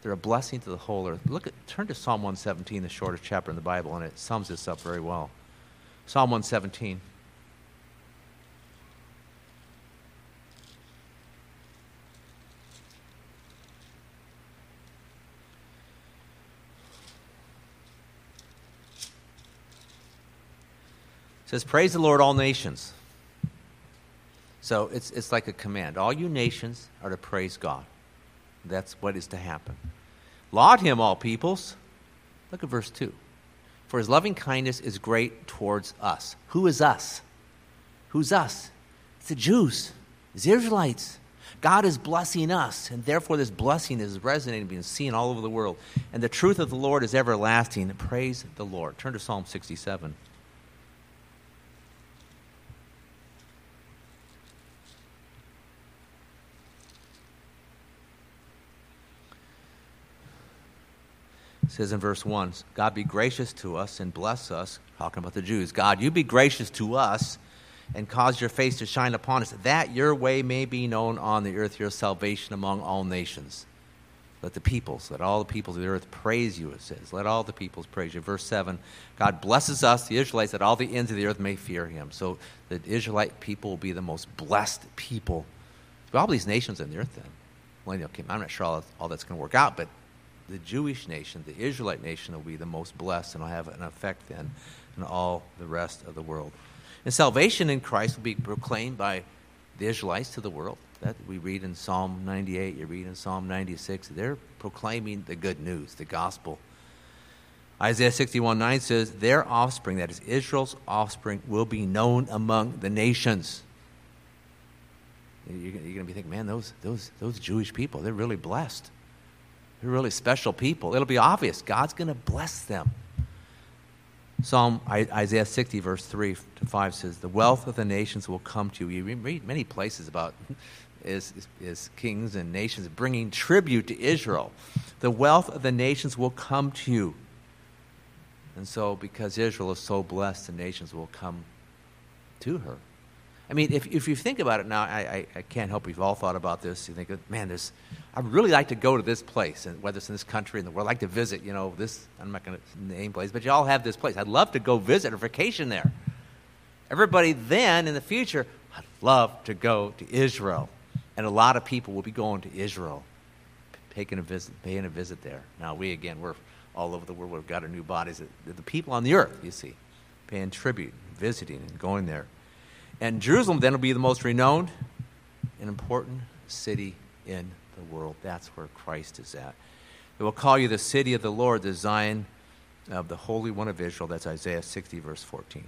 They're a blessing to the whole earth. Look at turn to Psalm 117, the shortest chapter in the Bible, and it sums this up very well. Psalm 117. Says, Praise the Lord, all nations. So it's, it's like a command. All you nations are to praise God. That's what is to happen. Laud him, all peoples. Look at verse 2. For his loving kindness is great towards us. Who is us? Who's us? It's the Jews, it's the Israelites. God is blessing us, and therefore this blessing is resonating, being seen all over the world. And the truth of the Lord is everlasting. Praise the Lord. Turn to Psalm 67. Says in verse 1 God be gracious to us and bless us, talking about the Jews. God, you be gracious to us and cause your face to shine upon us, that your way may be known on the earth, your salvation among all nations. Let the peoples, let all the peoples of the earth praise you, it says. Let all the peoples praise you. Verse 7 God blesses us, the Israelites, that all the ends of the earth may fear him. So the Israelite people will be the most blessed people. All these nations on the earth then. Well, I'm not sure all, all that's going to work out, but the Jewish nation, the Israelite nation, will be the most blessed and will have an effect then in all the rest of the world. And salvation in Christ will be proclaimed by the Israelites to the world. That we read in Psalm 98, you read in Psalm 96. They're proclaiming the good news, the gospel. Isaiah 61 9 says, Their offspring, that is Israel's offspring, will be known among the nations. You're, going to be thinking, man, those, those, those Jewish people, they're really blessed. They're really special people. It'll be obvious. God's going to bless them. Psalm Isaiah 60, verse 3 to 5 says, The wealth of the nations will come to you. You read many places about is, is, is, kings and nations bringing tribute to Israel. The wealth of the nations will come to you. And so, because Israel is so blessed, the nations will come to her. I mean, if, if you think about it now, I, I, I can't help you've all thought about this. You think, man, there's, I'd really like to go to this place, and whether it's in this country in the world, I'd like to visit, you know, this, I'm not going to name place, but you all have this place. I'd love to go visit or vacation there. Everybody then, in the future, I'd love to go to Israel. And a lot of people will be going to Israel, taking a visit, paying a visit there. Now, we, again, we're all over the world. We've got our new bodies. The people on the earth, you see, paying tribute, visiting, and going there. And Jerusalem then will be the most renowned and important city in the world. That's where Christ is at. It will call you the city of the Lord, the Zion of the Holy One of Israel. That's Isaiah 60, verse 14.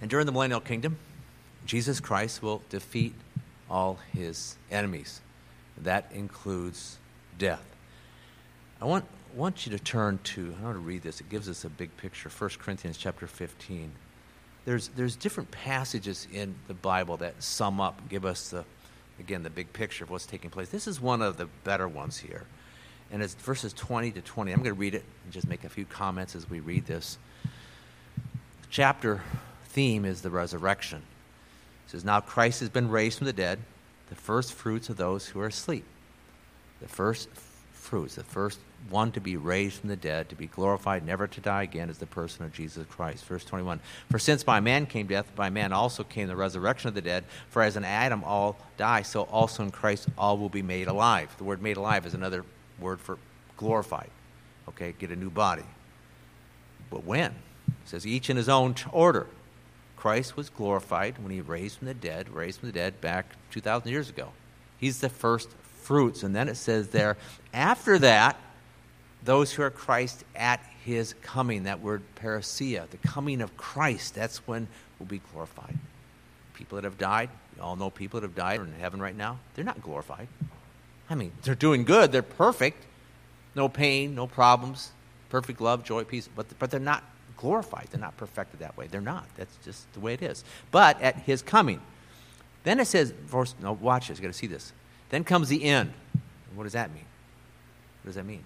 And during the millennial kingdom, Jesus Christ will defeat all his enemies. That includes death. I want, want you to turn to, I want to read this. It gives us a big picture. 1 Corinthians chapter 15 there's, there's different passages in the Bible that sum up, give us the, again, the big picture of what's taking place. This is one of the better ones here. And it's verses 20 to 20. I'm going to read it and just make a few comments as we read this. The chapter theme is the resurrection. It says, Now Christ has been raised from the dead, the first fruits of those who are asleep. The first fruits, the first one to be raised from the dead, to be glorified, never to die again, is the person of Jesus Christ. Verse 21 For since by man came death, by man also came the resurrection of the dead. For as in Adam all die, so also in Christ all will be made alive. The word made alive is another word for glorified. Okay, get a new body. But when? It says each in his own order. Christ was glorified when he raised from the dead, raised from the dead back 2,000 years ago. He's the first fruits. And then it says there, after that, those who are Christ at his coming. That word parousia, the coming of Christ, that's when we'll be glorified. People that have died, you all know people that have died are in heaven right now, they're not glorified. I mean, they're doing good, they're perfect, no pain, no problems, perfect love, joy, peace, but, but they're not glorified. They're not perfected that way. They're not. That's just the way it is. But at his coming, then it says, verse, no, watch this, you got to see this. Then comes the end. What does that mean? What does that mean?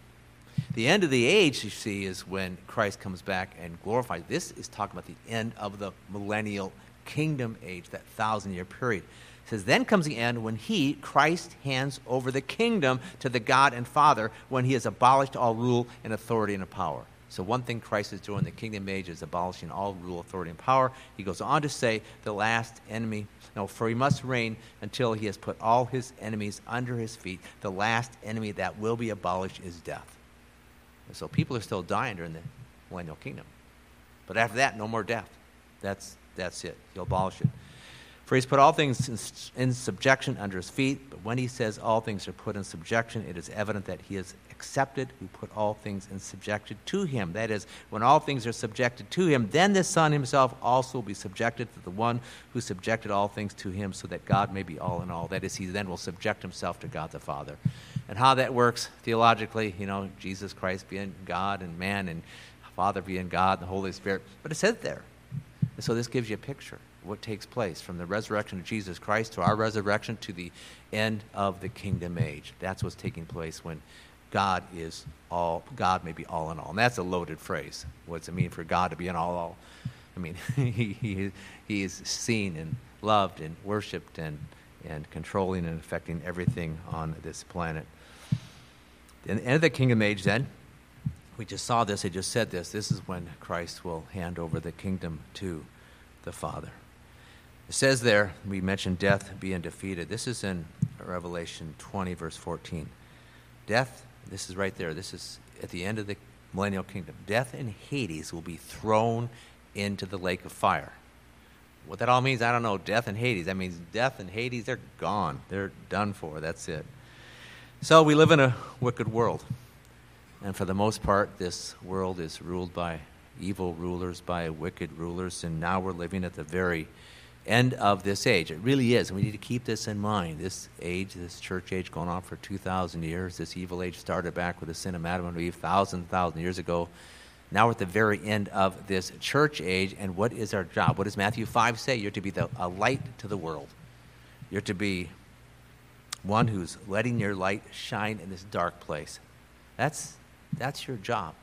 The end of the age, you see, is when Christ comes back and glorifies. This is talking about the end of the millennial kingdom age, that thousand year period. It says, Then comes the end when he, Christ, hands over the kingdom to the God and Father when he has abolished all rule and authority and power. So, one thing Christ is doing in the kingdom age is abolishing all rule, authority, and power. He goes on to say, The last enemy, no, for he must reign until he has put all his enemies under his feet. The last enemy that will be abolished is death. And so, people are still dying during the millennial kingdom. But after that, no more death. That's, that's it. He'll abolish it. For he's put all things in, in, subjection under his feet. But when he says all things are put in subjection, it is evident that he is excepted who put all things in subjection to him. That is, when all things are subjected to him, then the Son himself also will be subjected to the one who subjected all things to him, so that God may be all in all. That is, he then will subject himself to God the Father. And how that works theologically, you know, Jesus Christ being God and man, and Father being God and the Holy Spirit. But it says there. And so this gives you a picture what takes place from the resurrection of Jesus Christ to our resurrection to the end of the kingdom age. That's what's taking place when God is all, God may be all in all. And that's a loaded phrase. What's it mean for God to be in all? all? I mean, he, he, he is seen and loved and worshiped and, and controlling and affecting everything on this planet. In the end of the kingdom age, then, we just saw this, I just said this. This is when Christ will hand over the kingdom to the Father. It says there, we mentioned death being defeated. This is in Revelation 20, verse 14. Death, this is right there. This is at the end of the millennial kingdom. Death and Hades will be thrown into the lake of fire. What that all means, I don't know. Death and Hades. That means death and Hades, they're gone. They're done for. That's it. So we live in a wicked world. And for the most part, this world is ruled by evil rulers, by wicked rulers. And now we're living at the very end of this age. It really is. And we need to keep this in mind. This age, this church age going on for 2,000 years, this evil age started back with the sin of Adam and Eve thousands and thousands of years ago. Now we're at the very end of this church age. And what is our job? What does Matthew 5 say? You're to be the, a light to the world. You're to be one who's letting your light shine in this dark place. That's, that's your job.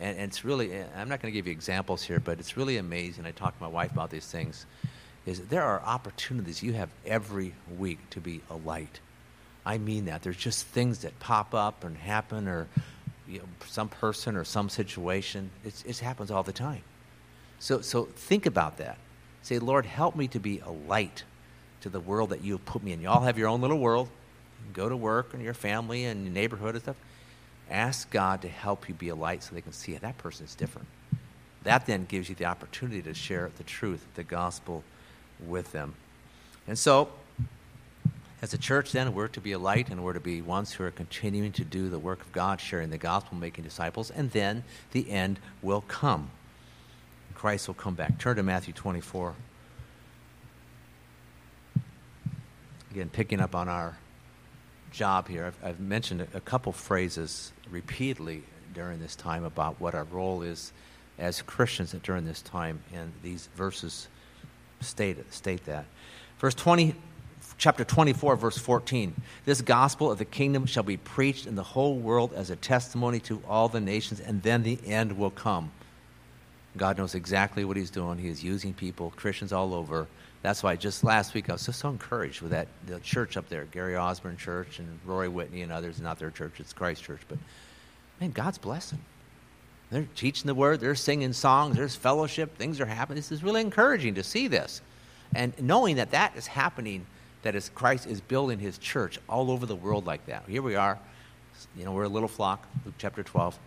And, and it's really, I'm not going to give you examples here, but it's really amazing. I talk to my wife about these things is there are opportunities you have every week to be a light. I mean that. There's just things that pop up and happen, or you know, some person or some situation. It's, it happens all the time. So, so think about that. Say, Lord, help me to be a light to the world that you have put me in. You all have your own little world. Go to work and your family and your neighborhood and stuff. Ask God to help you be a light so they can see it. That person is different. That then gives you the opportunity to share the truth, the gospel with them. And so, as a church, then, we're to be a light and we're to be ones who are continuing to do the work of God, sharing the gospel, making disciples, and then the end will come. Christ will come back. Turn to Matthew 24. Again, picking up on our job here, I've, I've mentioned a, a couple phrases repeatedly during this time about what our role is as Christians during this time, and these verses state, state that. Verse 20, chapter 24, verse 14. This gospel of the kingdom shall be preached in the whole world as a testimony to all the nations, and then the end will come. God knows exactly what He's doing. He is using people, Christians all over. That's why just last week I was just so encouraged with that the church up there, Gary Osborne Church and Rory Whitney and others. Not their church, it's Christ Church. But man, God's blessing. They're teaching the word, they're singing songs, there's fellowship, things are happening. This is really encouraging to see this. And knowing that that is happening, that is Christ is building his church all over the world like that. Here we are, you know, we're a little flock, Luke chapter 12,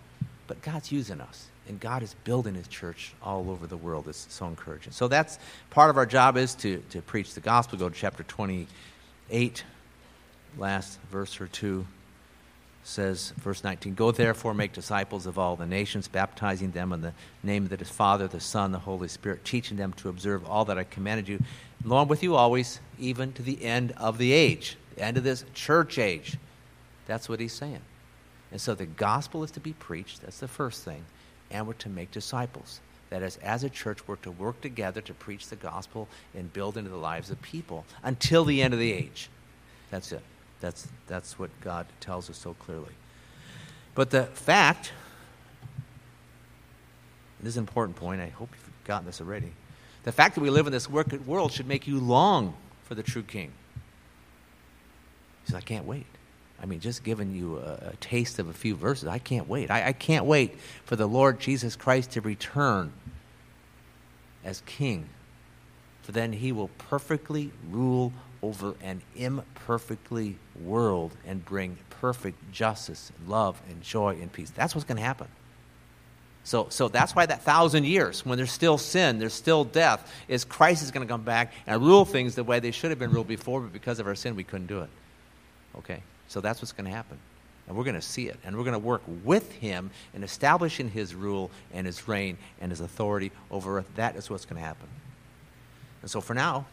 but God's using us. And God is building his church all over the world. It's so encouraging. So that's part of our job is to, to preach the gospel. Go to chapter 28, last verse or two says, verse 19, Go therefore, make disciples of all the nations, baptizing them in the name of the Father, the Son, the Holy Spirit, teaching them to observe all that I commanded you. Lo, I'm with you always, even to the end of the age, the end of this church age. That's what he's saying. And so the gospel is to be preached. That's the first thing. And we're to make disciples. That is, as a church, we're to work together to preach the gospel and build into the lives of people until the end of the age. That's it. That's, that's what God tells us so clearly. But the fact, this is an important point, I hope you've gotten this already. The fact that we live in this wicked world should make you long for the true king. He says, I can't wait. I mean, just giving you a, a taste of a few verses, I can't wait. I, I can't wait for the Lord Jesus Christ to return as king. For then he will perfectly rule over an imperfectly world and bring perfect justice and love and joy and peace. That's what's going to happen. So, so that's why that thousand years, when there's still sin, there's still death, is Christ is going to come back and rule things the way they should have been ruled before, but because of our sin, we couldn't do it. Okay? So that's what's going to happen. And we're going to see it. And we're going to work with him in establishing his rule and his reign and his authority over earth. That is what's going to happen. And so for now,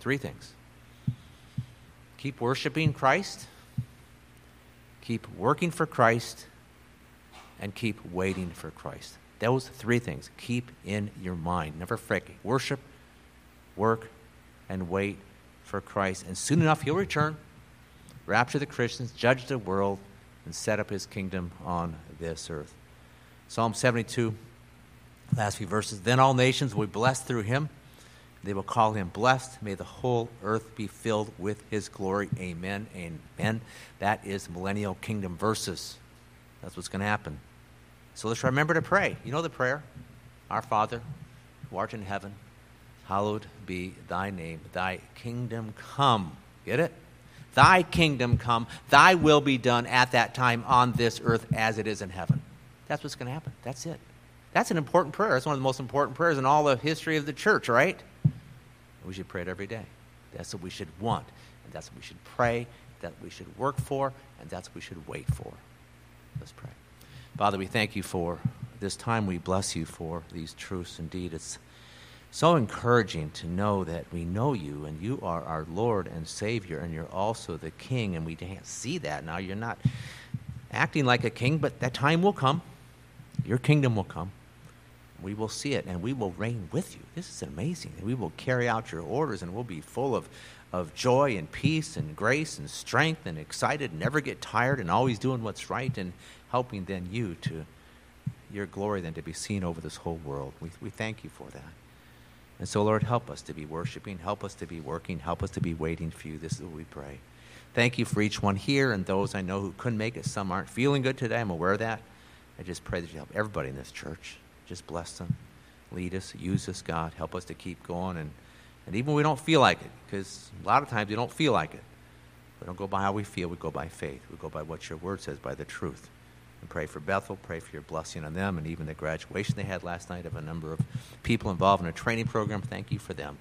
three things keep worshiping Christ, keep working for Christ, and keep waiting for Christ. Those three things keep in your mind. Never forget. Worship, work, and wait for Christ. And soon enough, he'll return, rapture the Christians, judge the world, and set up his kingdom on this earth. Psalm 72, last few verses. Then all nations will be blessed through him. They will call him blessed. May the whole earth be filled with his glory. Amen. Amen. That is millennial kingdom verses. That's what's going to happen. So let's remember to pray. You know the prayer? Our Father, who art in heaven, hallowed be thy name. Thy kingdom come. Get it? Thy kingdom come. Thy will be done at that time on this earth as it is in heaven. That's what's going to happen. That's it. That's an important prayer. It's one of the most important prayers in all the history of the church, right? We should pray it every day. That's what we should want. And that's what we should pray, that we should work for, and that's what we should wait for. Let's pray. Father, we thank you for this time. We bless you for these truths. Indeed, it's so encouraging to know that we know you and you are our Lord and Savior and you're also the King. And we can't see that now. You're not acting like a king, but that time will come. Your kingdom will come. We will see it and we will reign with you. This is amazing. We will carry out your orders and we'll be full of, of joy and peace and grace and strength and excited never get tired and always doing what's right and helping then you to your glory then to be seen over this whole world. We, we thank you for that. And so, Lord, help us to be worshiping, help us to be working, help us to be waiting for you. This is what we pray. Thank you for each one here and those I know who couldn't make it. Some aren't feeling good today. I'm aware of that. I just pray that you help everybody in this church. Just bless them. Lead us. Use us, God. Help us to keep going. And, and even when we don't feel like it, because a lot of times we don't feel like it. We don't go by how we feel. We go by faith. We go by what your word says, by the truth. And pray for Bethel. Pray for your blessing on them and even the graduation they had last night of a number of people involved in a training program. Thank you for them.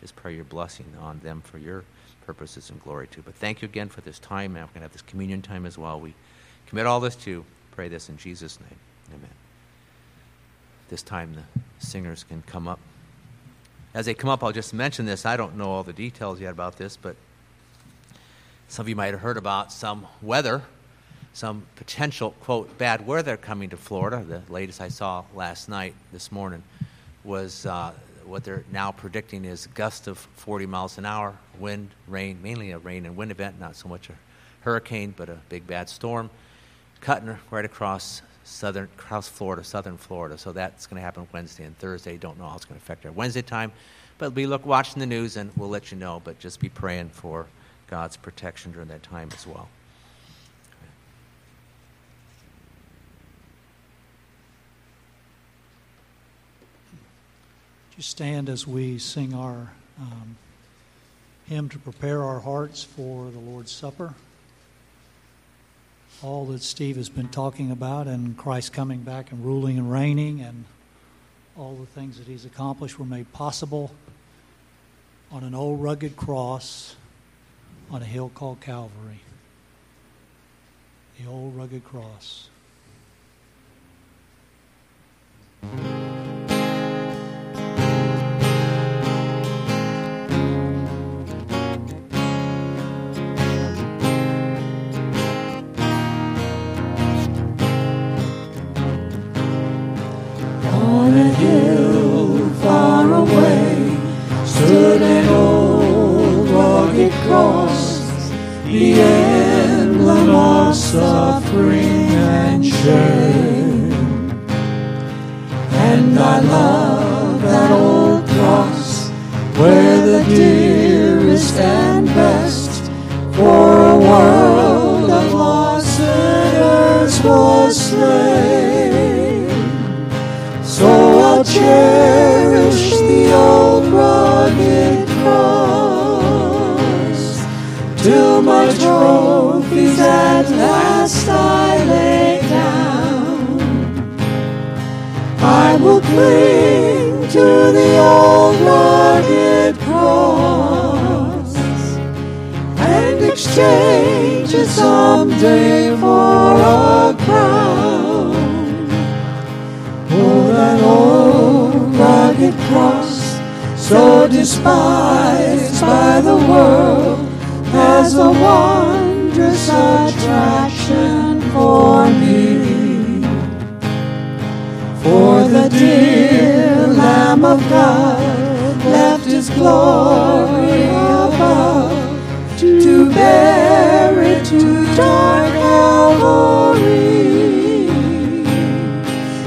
Just pray your blessing on them for your purposes and glory too. But thank you again for this time. Now we're going to have this communion time as well. We commit all this to you. pray this in Jesus' name. Amen this time the singers can come up. As they come up, I'll just mention this. I don't know all the details yet about this, but some of you might have heard about some weather, some potential, quote, bad weather coming to Florida. The latest I saw last night, this morning, was uh, what they're now predicting is gusts of 40 miles an hour, wind, rain, mainly a rain and wind event, not so much a hurricane, but a big bad storm, cutting right across southern across Florida, southern Florida. So that's going to happen Wednesday and Thursday. Don't know how it's going to affect our Wednesday time, but be look watching the news and we'll let you know. But just be praying for God's protection during that time as well. Just stand as we sing our um, hymn to prepare our hearts for the Lord's Supper all that Steve has been talking about and Christ coming back and ruling and reigning and all the things that he's accomplished were made possible on an old rugged cross on a hill called Calvary. The old rugged cross. Cling to the old rugged cross and exchange it someday for a crown. Oh, that old rugged cross, so despised by the world, has a wondrous attraction for me. The dear Lamb of God left his glory above to bear it to dark Calvary.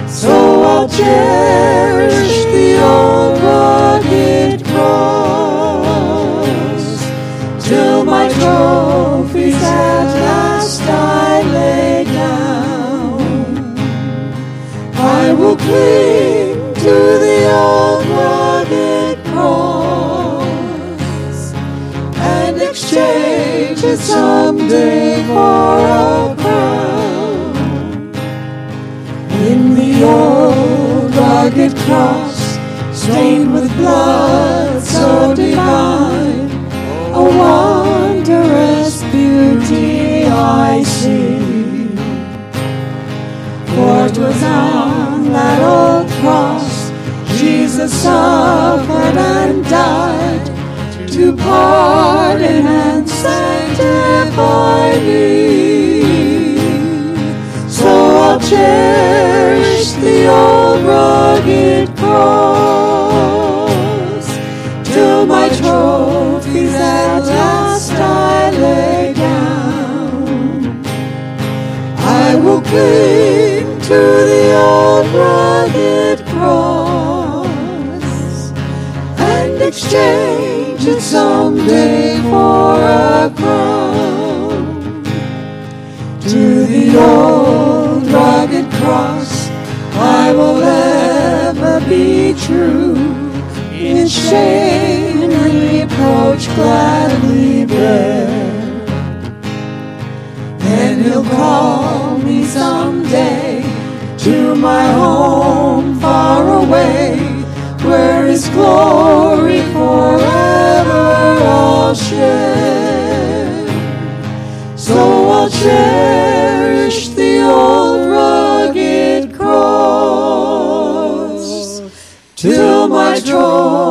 So I'll cherish the old rugged cross till my trophies at last I lay cling to the old rugged cross and exchange it someday for a crown. In the old rugged cross, stained with blood so divine, a wondrous beauty I see. For 'twas that old cross Jesus suffered and died to pardon and sanctify me. So I'll cherish the old rugged cross till my trophies at last I lay down. I will cling to the old rugged cross and exchange it someday for a crown. To the old rugged cross I will ever be true. In shame and reproach gladly bear. And he'll call me someday to my home far away, where his glory forever I'll share. So I'll cherish the old rugged cross till my trophies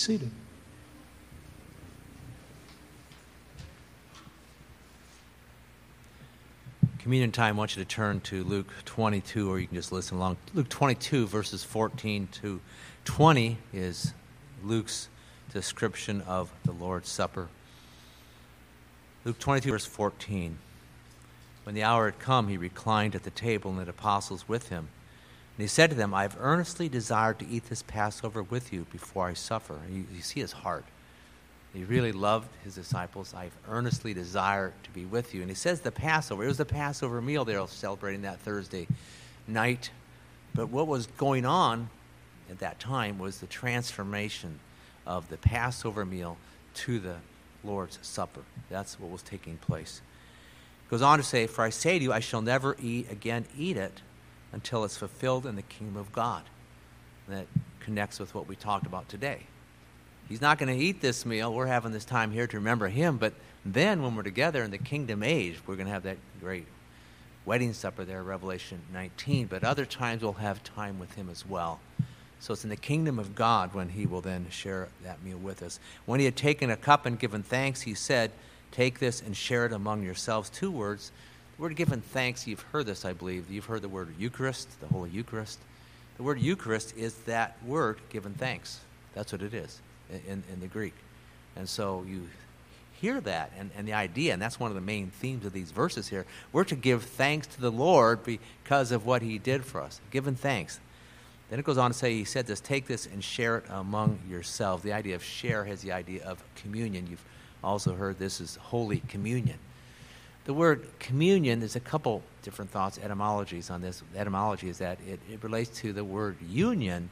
seated. Communion time, I want you to turn to Luke 22, or you can just listen along. Luke 22, verses 14 to 20, is Luke's description of the Lord's Supper. Luke 22, verse 14. When the hour had come, he reclined at the table, and the apostles with him. And he said to them, I have earnestly desired to eat this Passover with you before I suffer. You, you see his heart. He really loved his disciples. I have earnestly desire to be with you. And he says the Passover. It was the Passover meal they were celebrating that Thursday night. But what was going on at that time was the transformation of the Passover meal to the Lord's Supper. That's what was taking place. It goes on to say, For I say to you, I shall never eat again eat it until it's fulfilled in the kingdom of God. And that connects with what we talked about today. He's not going to eat this meal. We're having this time here to remember him. But then, when we're together in the kingdom age, we're going to have that great wedding supper there, Revelation 19. But other times we'll have time with him as well. So it's in the kingdom of God when he will then share that meal with us. When he had taken a cup and given thanks, he said, Take this and share it among yourselves. Two words. Word given thanks, you've heard this, I believe. You've heard the word Eucharist, the Holy Eucharist. The word Eucharist is that word given thanks. That's what it is in, in the Greek. And so you hear that and, and the idea, and that's one of the main themes of these verses here. We're to give thanks to the Lord because of what he did for us. Given thanks. Then it goes on to say, he said this, take this and share it among yourselves. The idea of share has the idea of communion. You've also heard this is Holy Communion. The word communion, there's a couple different thoughts, etymologies on this. Etymology is that it, it relates to the word union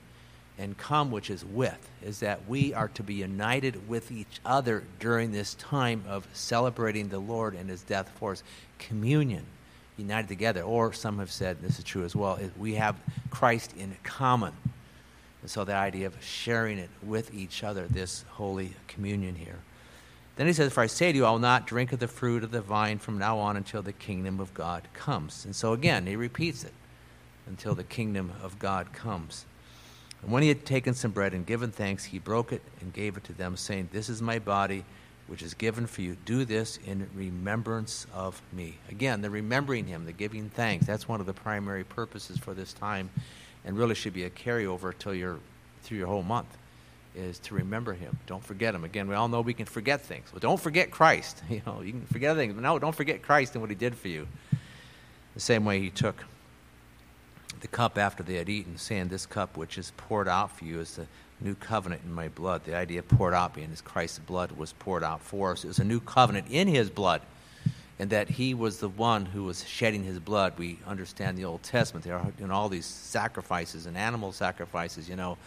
and come, which is with, is that we are to be united with each other during this time of celebrating the Lord and his death for us. Communion united together. Or some have said, this is true as well, we have Christ in common. And so the idea of sharing it with each other, this holy communion here. Then he says, For I say to you, I will not drink of the fruit of the vine from now on until the kingdom of God comes. And so again, he repeats it until the kingdom of God comes. And when he had taken some bread and given thanks, he broke it and gave it to them, saying, This is my body which is given for you. Do this in remembrance of me. Again, the remembering him, the giving thanks, that's one of the primary purposes for this time and really should be a carryover till your, through your whole month is to remember him. Don't forget him. Again, we all know we can forget things. But don't forget Christ. You know, you can forget things, but no, don't forget Christ and what he did for you. The same way he took the cup after they had eaten, saying, This cup which is poured out for you is the new covenant in my blood. The idea of poured out being as Christ's blood was poured out for us. It was a new covenant in his blood, and that he was the one who was shedding his blood. We understand the Old Testament. There are in all these sacrifices and animal sacrifices, you know,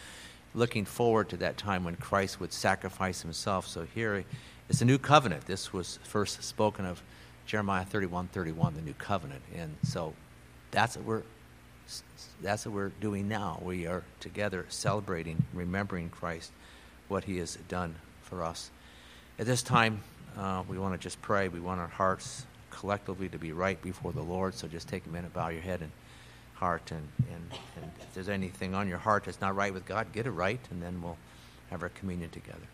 looking forward to that time when Christ would sacrifice himself. So here it's a new covenant. This was first spoken of Jeremiah 31 31, the new covenant. And so that's what we're that's what we're doing now. We are together celebrating, remembering Christ, what he has done for us. At this time, uh, we want to just pray. We want our hearts collectively to be right before the Lord. So just take a minute, bow your head and heart. And, and, and if there's anything on your heart that's not right with God, get it right, and then we'll have our communion together.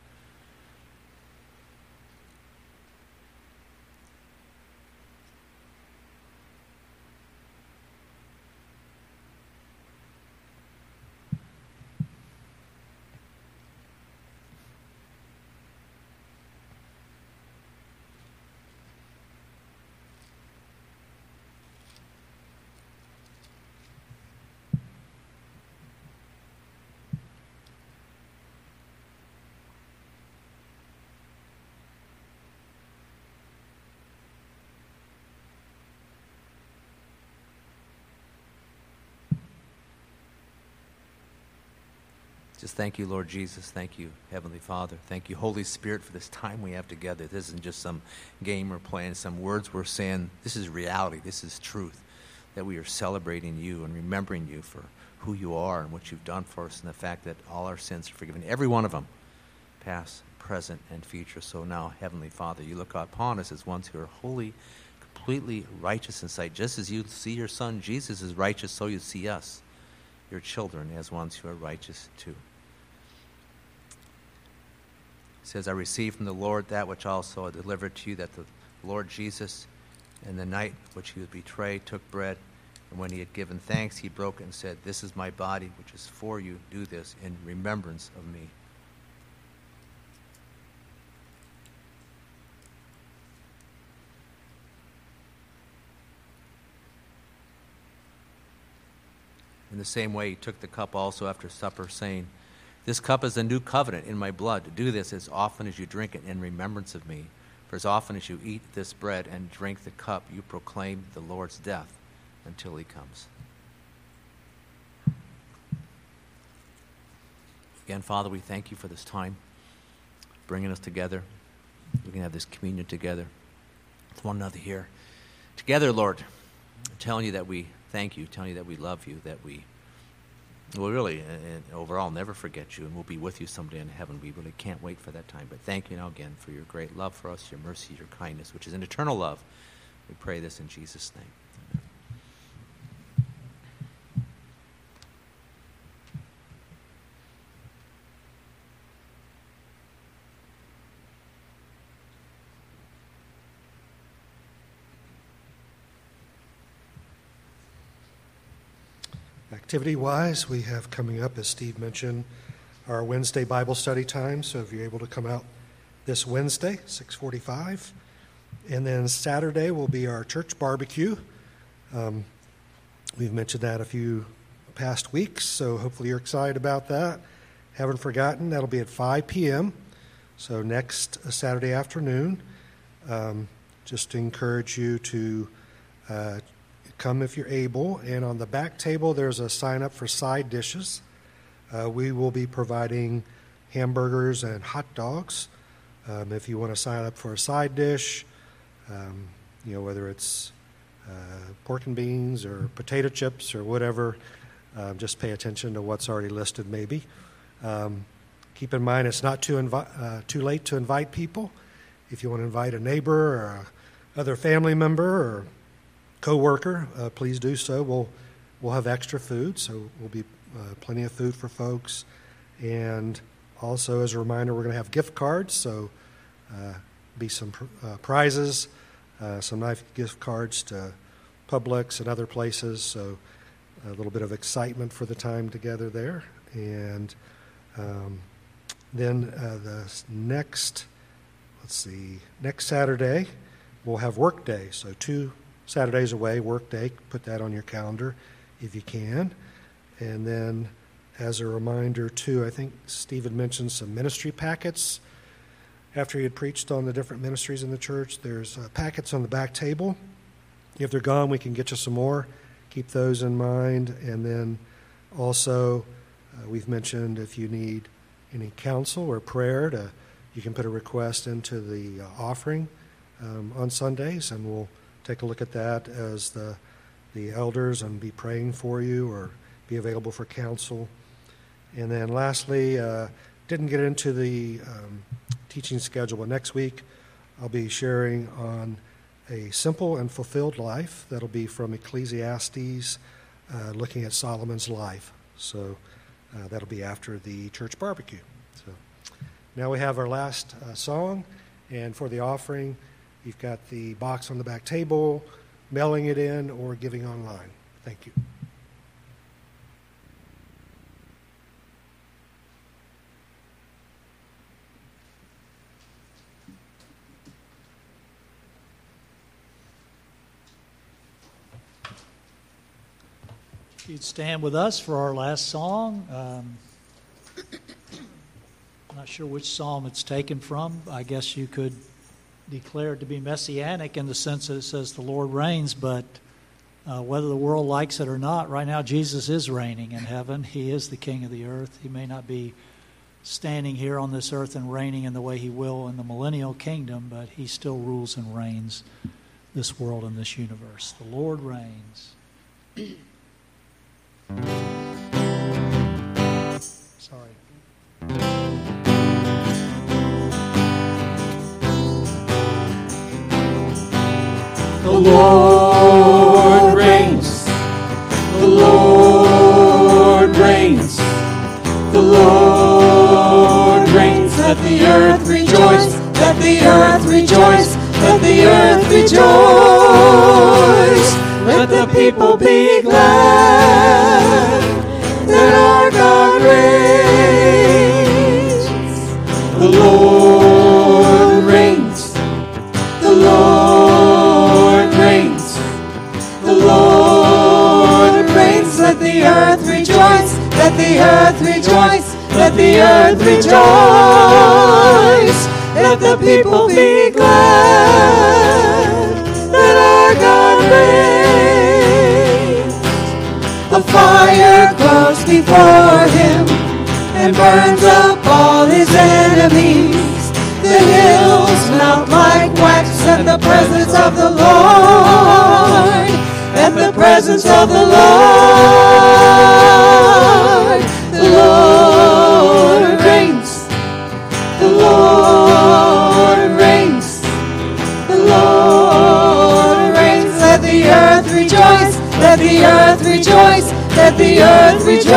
Just thank you, Lord Jesus. Thank you, Heavenly Father. Thank you, Holy Spirit, for this time we have together. This isn't just some game we're playing, some words we're saying. This is reality. This is truth. That we are celebrating you and remembering you for who you are and what you've done for us, and the fact that all our sins are forgiven, every one of them, past, present, and future. So now, Heavenly Father, you look upon us as ones who are holy, completely righteous in sight. Just as you see your Son Jesus is righteous, so you see us your children as ones who are righteous too. It says, I received from the Lord that which also I delivered to you, that the Lord Jesus, in the night which he was betrayed, took bread, and when he had given thanks, he broke it and said, This is my body, which is for you. Do this in remembrance of me. In the same way, he took the cup also after supper, saying, This cup is a new covenant in my blood. Do this as often as you drink it in remembrance of me. For as often as you eat this bread and drink the cup, you proclaim the Lord's death until he comes. Again, Father, we thank you for this time, bringing us together. We can have this communion together with one another here. Together, Lord, I'm telling you that we thank you, telling you that we love you, that we will really, and overall, never forget you, and we'll be with you someday in heaven. We really can't wait for that time. But thank you now again for your great love for us, your mercy, your kindness, which is an eternal love. We pray this in Jesus' name. Activity wise, we have coming up, as Steve mentioned, our Wednesday Bible study time. So if you're able to come out this Wednesday, 645. And then Saturday will be our church barbecue. Um, we've mentioned that a few past weeks, so hopefully you're excited about that. Haven't forgotten, that'll be at 5 p.m., so next uh, Saturday afternoon. Um, just to encourage you to uh, come if you're able. And on the back table, there's a sign up for side dishes. Uh, we will be providing hamburgers and hot dogs. Um, if you want to sign up for a side dish, um, you know, whether it's uh, pork and beans or potato chips or whatever, uh, just pay attention to what's already listed, maybe. Um, keep in mind it's not too, invi- uh, too late to invite people. If you want to invite a neighbor or a other family member or coworker, uh, please do so. We'll we'll have extra food, so we'll be uh, plenty of food for folks. And also, as a reminder, we're going to have gift cards, so uh, be some pr- uh, prizes, uh, some nice gift cards to Publix and other places. So a little bit of excitement for the time together there, and um, then uh, the next, let's see, next Saturday we'll have work day. So two Saturdays away, work day. Put that on your calendar if you can. And then, as a reminder, too, I think Steve had mentioned some ministry packets. After he had preached on the different ministries in the church, there's uh, packets on the back table. If they're gone, we can get you some more. Keep those in mind. And then also, uh, we've mentioned if you need any counsel or prayer, to, you can put a request into the uh, offering um, on Sundays, and we'll take a look at that as the, the elders and be praying for you or be available for counsel. And then lastly, uh, didn't get into the um, teaching schedule, but next week I'll be sharing on a simple and fulfilled life. That'll be from Ecclesiastes, uh, looking at Solomon's life. So uh, that'll be after the church barbecue. So now we have our last uh, song, and for the offering, You've got the box on the back table, mailing it in, or giving online. Thank you. You'd stand with us for our last song. Um, not sure which psalm it's taken from. I guess you could declared to be messianic in the sense that it says the Lord reigns, but uh, whether the world likes it or not, right now Jesus is reigning in heaven. He is the king of the earth. He may not be standing here on this earth and reigning in the way he will in the millennial kingdom, but he still rules and reigns this world and this universe. The Lord reigns. The Lord reigns. The Lord reigns. The Lord reigns. Let the earth rejoice. Let the earth rejoice. Let the earth rejoice. Let the people be glad that our Let the earth rejoice. Let the earth rejoice. Let the earth rejoice. Let the people be glad that our God reigns. The fire glows before him and burns up all his enemies. The hills melt like wax at the presence of the Lord. At the presence of the Lord. The Lord reigns. The Lord reigns. The Lord reigns. Let the earth rejoice. Let the earth rejoice. Let the earth rejoice.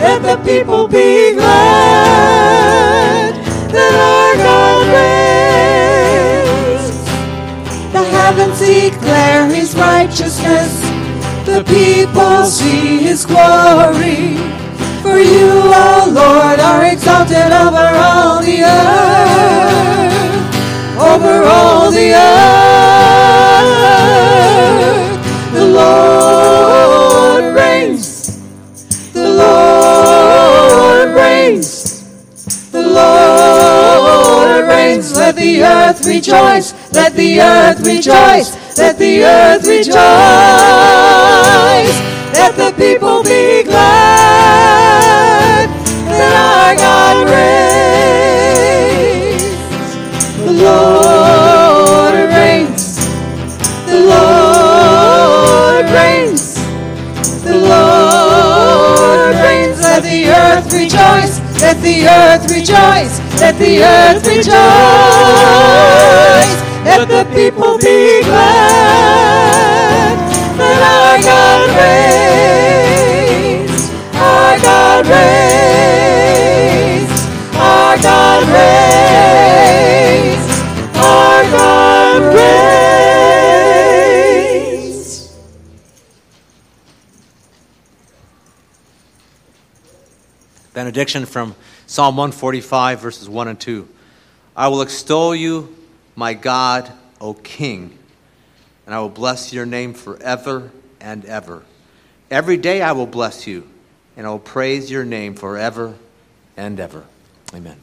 Let the people be glad that our God reigns. Declare his righteousness. The people see his glory. For you, O Lord, are exalted over all the earth, over all the earth. The Lord reigns. The Lord reigns. The Lord reigns. Let the earth rejoice. Let the earth rejoice. Let the earth rejoice. Let the people be glad that our God reigns. The Lord reigns. The Lord reigns. The Lord reigns. Let the earth rejoice. Let the earth rejoice. Let the earth rejoice. Let the people be glad that our God reigns. Our God reigns. Our God reigns. Our God reigns. Benediction from Psalm 145, verses 1 and 2. I will extol you, my God, O King, and I will bless your name forever and ever. Every day I will bless you, and I will praise your name forever and ever. Amen.